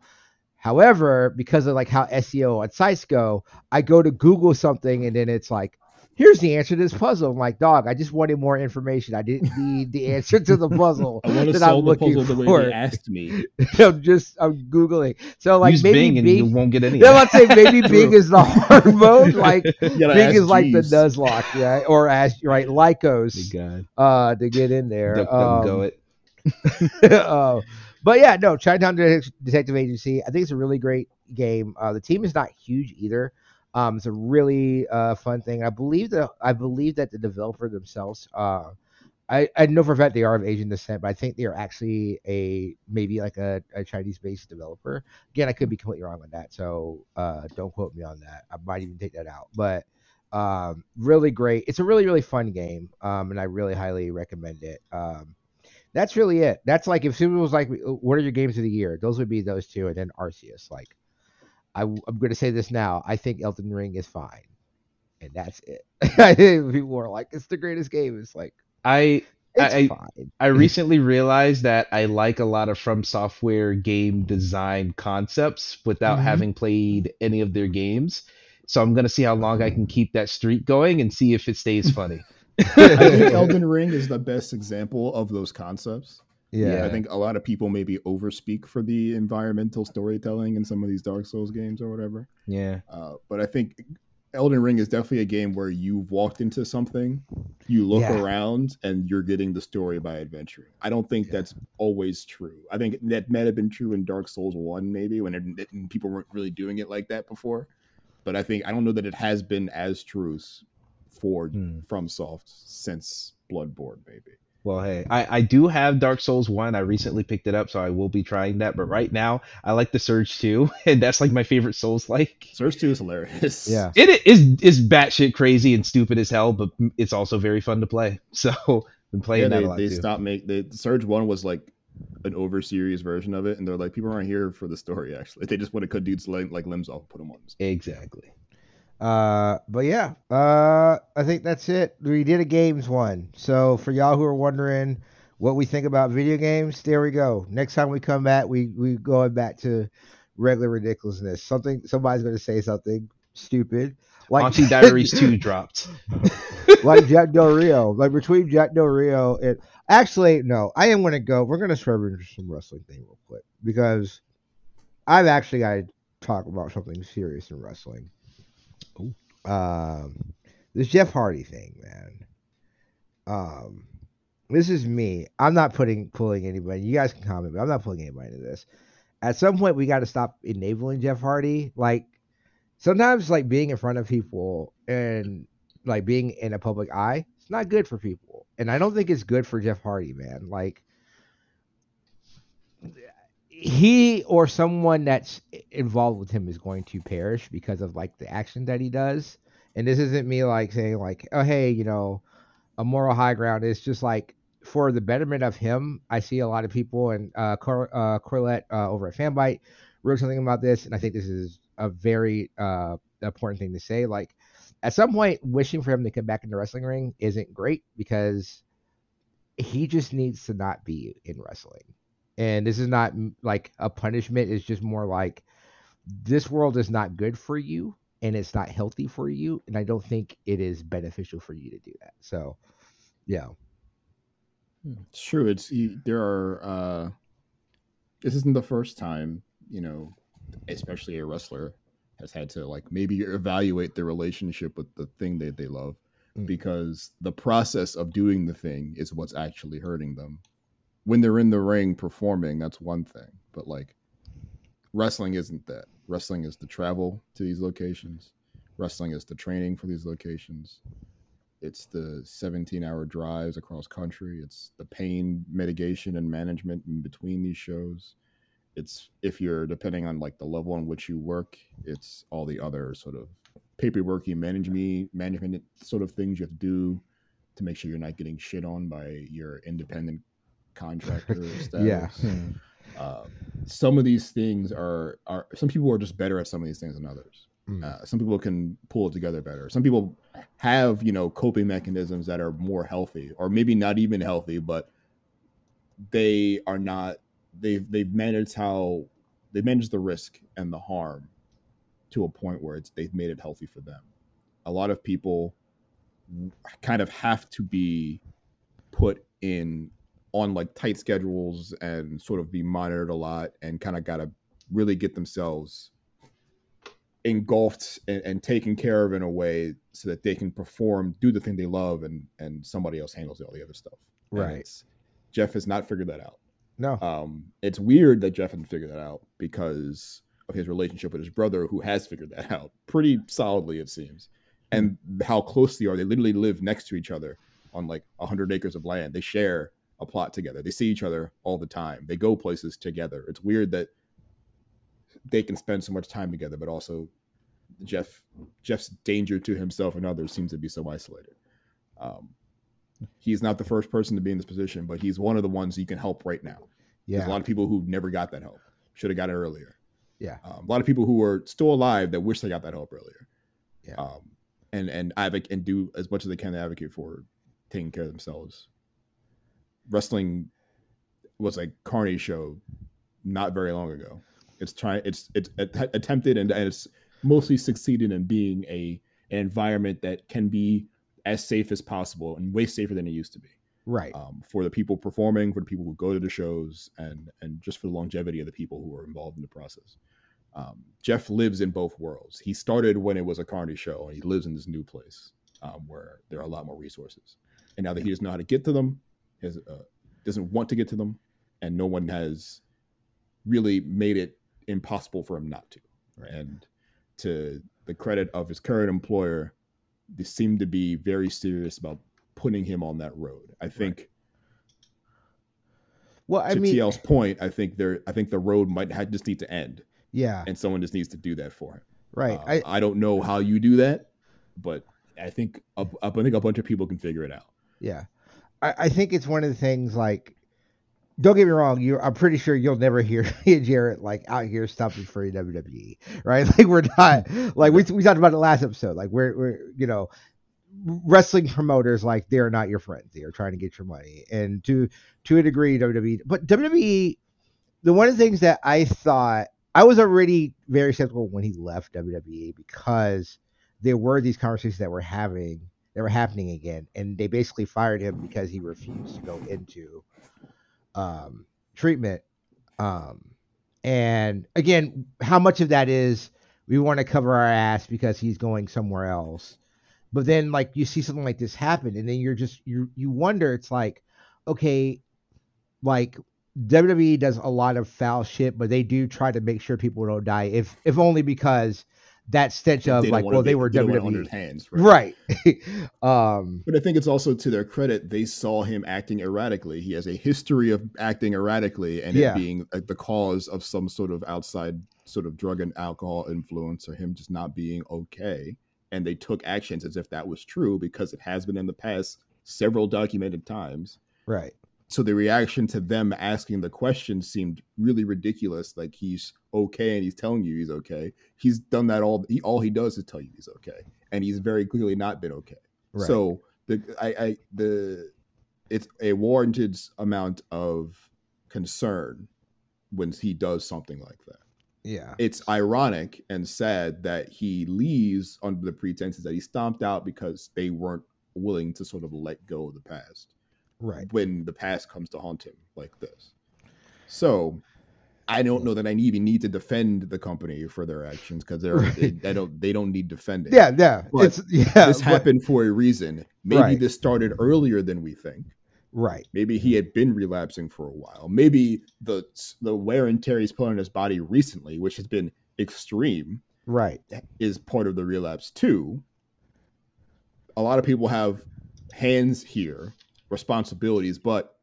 However, because of like how SEO on sites go, I go to Google something and then it's like, here's the answer to this puzzle. I'm like, dog, I just wanted more information. I didn't need the answer to the puzzle (laughs) I want to that I'm solve the looking puzzle the way for. they asked me. (laughs) I'm just I'm googling. So like Use maybe Bing and Bing. you won't get any. Let's say (laughs) maybe Bing is the hard mode. Like Bing is like the Jeeves. Nuzlocke, yeah, or as right Lycos uh to get in there. Duck, duck, go Um, it. uh, but yeah, no, Chinatown Det- Detective Agency. I think it's a really great game. Uh, the team is not huge either. Um, it's a really uh, fun thing. I believe that I believe that the developer themselves. Uh, I, I know for a fact they are of Asian descent, but I think they are actually a maybe like a, a Chinese based developer. Again, I could be completely wrong on that, so uh, don't quote me on that. I might even take that out. But um, really great. It's a really really fun game, um, and I really highly recommend it. Um, that's really it. That's like if someone was like, "What are your games of the year?" Those would be those two, and then Arceus. Like, I, am going to say this now. I think Elden Ring is fine, and that's it. (laughs) I think people are like, "It's the greatest game." It's like I it's I- fine. I recently realized that I like a lot of From Software game design concepts without Mhm. having played any of their games. So I'm gonna see how long I can keep that streak going and see if it stays (laughs) funny. I think (laughs) Elden Ring is the best example of those concepts. yeah. I think a lot of people maybe overspeak for the environmental storytelling in some of these Dark Souls games or whatever. Yeah. Uh, but I think Elden Ring is definitely a game where you've walked into something, you look Yeah. around, and you're getting the story by adventuring. I don't think Yeah. that's always true. I think that might have been true in Dark Souls One, maybe when it, people weren't really doing it like that before. But I think I don't know that it has been as true for Hmm. FromSoft since Bloodborne, maybe. Well, hey, I, I do have Dark Souls 1. I recently picked it up, so I will be trying that. But right now, I like the Surge 2, (laughs) and that's like my favorite Souls like. Surge Two is hilarious. Yeah. (laughs) It is is batshit crazy and stupid as hell, but it's also very fun to play. (laughs) So I've been playing yeah, that they, a lot they too. stopped make they Surge One was like an over serious version of it, and they're like, people aren't here for the story. Actually, they just want to cut dudes like limbs off, put them on. Exactly. Uh, but yeah, uh, I think that's it. We did a games one. So for y'all who are wondering what we think about video games, there we go. Next time we come back, we we going back to regular ridiculousness. Something somebody's going to say something stupid. Like Auntie (laughs) Diaries 2 dropped. (laughs) like Jack Del Rio. Like between Jack Del Rio and actually, no, I am gonna go. We're gonna swerve into some wrestling thing real quick because I've actually got to talk about something serious in wrestling. Um, this Jeff Hardy thing, man. Um, this is me. I'm not putting pulling anybody. You guys can comment, but I'm not pulling anybody into this. At some point, we got to stop enabling Jeff Hardy. Like sometimes, like being in front of people and like being in a public eye, it's not good for people. And I don't think it's good for Jeff Hardy, man. Like he or someone that's involved with him is going to perish because of like the action that he does. And this isn't me like saying like, oh hey, you know, a moral high ground. It's just like for the betterment of him. I see a lot of people and uh, Cor- uh Colette uh, over at Fanbyte wrote something about this, and I think this is a very uh important thing to say. Like at some point, wishing for him to come back in the wrestling ring isn't great because he just needs to not be in wrestling. And this is not like a punishment. It's just more like this world is not good for you and it's not healthy for you. And I don't think it is beneficial for you to do that. So, yeah. It's true. It's you, there are. uh This isn't the first time, you know, especially a wrestler has had to like maybe evaluate their relationship with the thing that they love, Mm. because the process of doing the thing is what's actually hurting them. When they're in the ring performing, that's one thing, but like wrestling isn't that. Wrestling is the travel to these locations. wrestling is the training for these locations. It's the 17 hour drives across country. It's the pain mitigation and management in between these shows. It's if you're depending on like the level on which you work, it's all the other sort of paperworky me, management sort of things you have to do to make sure you're not getting shit on by your independent contractor (laughs) status. Yeah. Uh, some of these things are are some people are just better at some of these things than others. Mm. Uh, some people can pull it together better. Some people have you know coping mechanisms that are more healthy, or maybe not even healthy, but they are not. They've they've managed how they manage the risk and the harm to a point where it's they've made it healthy for them. A lot of people kind of have to be put in on like tight schedules and sort of be monitored a lot and kind of got to really get themselves engulfed and, and taken care of in a way so that they can perform, do the thing they love, and and somebody else handles all the other stuff. Right. Jeff has not figured that out. No. Um, it's weird that Jeff hasn't figured that out because of his relationship with his brother, who has figured that out pretty solidly, it seems, and how close they are. They literally live next to each other on like hundred acres of land. They share a plot together. They see each other all the time. They go places together. It's weird that they can spend so much time together, but also Jeff Jeff's danger to himself and others seems to be so isolated. Um, he's not the first person to be in this position, but he's one of the ones you can help right now. There's Yeah. a lot of people who never got that help. Should have got it earlier. Yeah. Um, a lot of people who are still alive that wish they got that help earlier. Yeah. Um, and and advocate and do as much as they can to advocate for taking care of themselves. Wrestling was a Carney show not very long ago. It's trying. It's it's att- attempted and, and it's mostly succeeded in being a an environment that can be as safe as possible and way safer than it used to be Right. um, for the people performing, for the people who go to the shows, and and just for the longevity of the people who are involved in the process. Um, Jeff lives in both worlds. He started when it was a Carney show, and he lives in this new place um, where there are a lot more resources. And now that he doesn't know how to get to them, has uh, doesn't want to get to them, and no one has really made it impossible for him not to. Right. And to the credit of his current employer, they seem to be very serious about putting him on that road. I think Well, I to mean, TL's point, I think there I think the road might have, just need to end yeah. and someone just needs to do that for him. Right. Uh, I, I don't know how you do that, but I think a- I think a bunch of people can figure it out. Yeah, I, I think it's one of the things. Like, don't get me wrong. You, I'm pretty sure you'll never hear (laughs) Jared like out here stumping for WWE, right? (laughs) Like we're not like we we talked about it last episode. Like we're we're you know wrestling promoters like they're not your friends. They are trying to get your money, and to to a degree WWE. But WWE, the one of the things that I thought I was already very skeptical when he left WWE because there were these conversations that we're having were happening again, and they basically fired him because he refused to go into um, treatment. Um, and again, how much of that is we want to cover our ass because he's going somewhere else, but then like you see something like this happen, and then you're just you you wonder. It's like, okay, like WWE does a lot of foul shit, but they do try to make sure people don't die, if if only because that stench of like, well, be- they were don't wanna WWE, under hands, right? right? (laughs) um, But I think it's also to their credit they saw him acting erratically. He has a history of acting erratically, and Yeah. it being uh, the cause of some sort of outside sort of drug and alcohol influence, or him just not being okay. And they took actions as if that was true because it has been in the past several documented times. right, so the reaction to them asking the question seemed really ridiculous like he's okay and he's telling you he's okay. He's done that all he all he does is tell you he's okay and he's very clearly not been okay. Right. so the i i the it's a warranted amount of concern when he does something like that. Yeah, it's ironic and sad that he leaves under the pretenses that he stomped out because they weren't willing to sort of let go of the past right, when the past comes to haunt him like this. So I don't know that I even need to defend the company for their actions because they're (laughs) they, they don't they don't need defending. yeah, yeah. But it's (laughs) yeah, this but- happened for a reason. Maybe Right. this started earlier than we think. right, Maybe he had been relapsing for a while. Maybe the the wear and tear he's put on his body recently, which has been extreme, Right. is part of the relapse too. A lot of people have hands here, responsibilities, but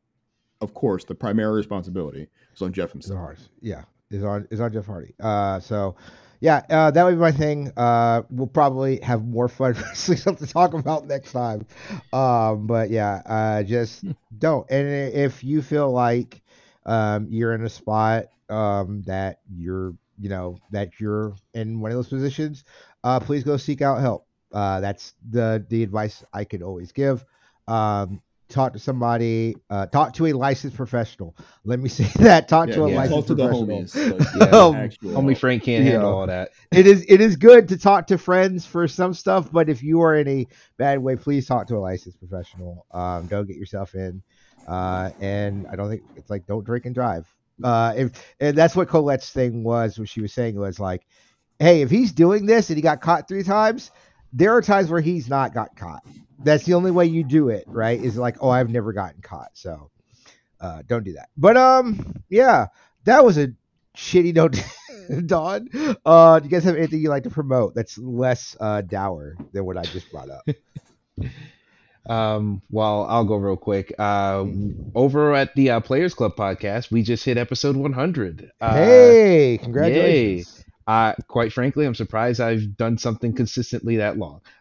of course, the primary responsibility is on Jeff himself. on, yeah, is on is on Jeff Hardy. Uh, so yeah, uh, that would be my thing. Uh, we'll probably have more fun (laughs) wrestling stuff to talk about next time. Um, but yeah, uh, just (laughs) don't. And if you feel like um, you're in a spot um, that you're, you know, that you're in one of those positions, uh, please go seek out help. Uh, that's the the advice I could always give. Um, talk to somebody. Uh, talk to a licensed professional. Let me (laughs) say that. Talk to a yeah, licensed talk to the professional. homies. Like, (laughs) Yeah. Um, actual Only. Frank can't Yeah. handle all that. (laughs) it is it is good to talk to friends for some stuff, but if you are in a bad way, please talk to a licensed professional. Um, don't get yourself in. Uh, and I don't think it's like don't drink and drive. Uh, if, and that's what Colette's thing was. What she was saying was like, hey, if he's doing this and he got caught three times, there are times where he's not got caught. That's the only way you do it, right? Is like, oh, I've never gotten caught, so uh, don't do that. But um, yeah, that was a shitty note, (laughs) Don. Uh, do you guys have anything you like to promote that's less uh, dour than what I just brought up? (laughs) Um, well, I'll go real quick. Uh, over at the uh, Players Club podcast, we just hit episode 100. Uh, hey, congratulations! Uh, quite frankly, I'm surprised I've done something consistently that long. (laughs)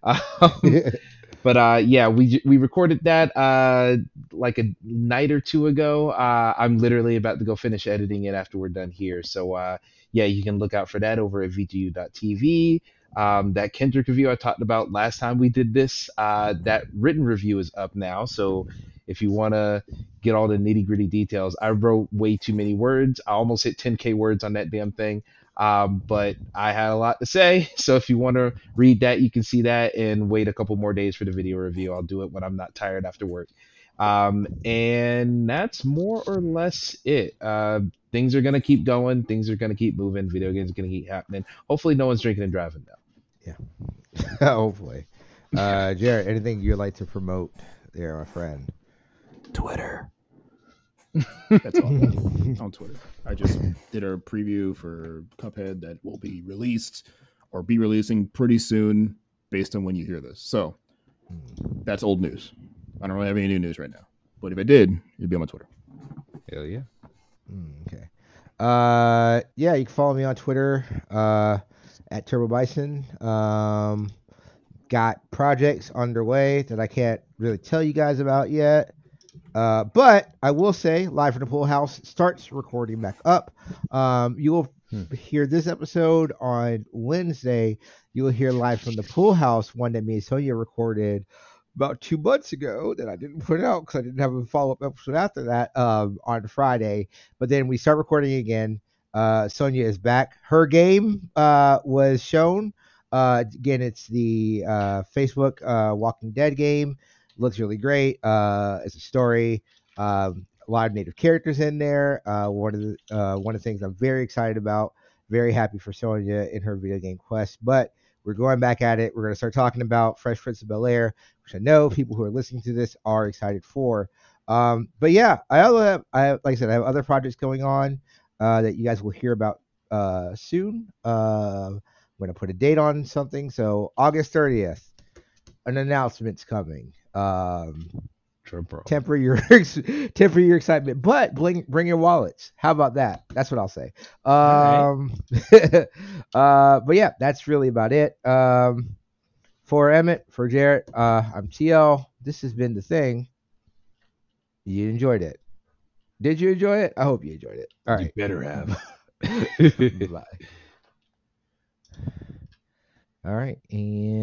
Um, (laughs) but uh, yeah, we we recorded that uh, like a night or two ago. Uh, I'm literally about to go finish editing it after we're done here. So uh, yeah, you can look out for that over at VGU.tv. Um, that Kendrick review I talked about last time we did this, uh, that written review is up now. So if you want to get all the nitty gritty details, I wrote way too many words. I almost hit 10k words on that damn thing. Um, but I had a lot to say. (laughs) So if you want to read that, you can see that and wait a couple more days for the video review. I'll do it when I'm not tired after work. Um, and that's more or less it. Uh, things are going to keep going. Things are going to keep moving. Video games are going to keep happening. Hopefully, no one's drinking and driving now. Yeah. (laughs) Hopefully, uh, Jared, anything you'd like to promote there, my friend? Twitter. That's all (laughs) on Twitter. I just did a preview for Cuphead that will be released or be releasing pretty soon based on when you hear this. So that's old news. I don't really have any new news right now. But if I did, it'd be on my Twitter. Hell yeah. Mm, okay. Uh, yeah, you can follow me on Twitter uh, at Turbo Bison. Um, got projects underway that I can't really tell you guys about yet. Uh, but I will say, Live from the Pool House starts recording back up. Um, you will Hmm. hear this episode on Wednesday. You will hear Live from the Pool House, one that me and Sonia recorded about two months ago that I didn't put out because I didn't have a follow up episode after that um, on Friday. But then we start recording again. Uh, Sonia is back. Her game uh, was shown. Uh, again, it's the uh, Facebook uh, Walking Dead game. Looks really great. Uh, it's a story. Um, a lot of native characters in there. Uh, one of the uh, one of the things I'm very excited about. Very happy for Sonia in her video game quest. But we're going back at it. We're going to start talking about Fresh Prince of Bel Air, which I know people who are listening to this are excited for. Um, but yeah, I also have, I have, like I said, I have other projects going on uh, that you guys will hear about uh, soon. Uh, I'm going to put a date on something. So August 30th, an announcement's coming. Um, True, temper your (laughs) temper your excitement, but bring bring your wallets. How about that? That's what I'll say. Um, (laughs) uh, but yeah, that's really about it. Um, for Emmett, for Jared, uh, I'm TL. This has been the thing. You enjoyed it. Did you enjoy it? I hope you enjoyed it. All You better have. (laughs) Bye. All right. And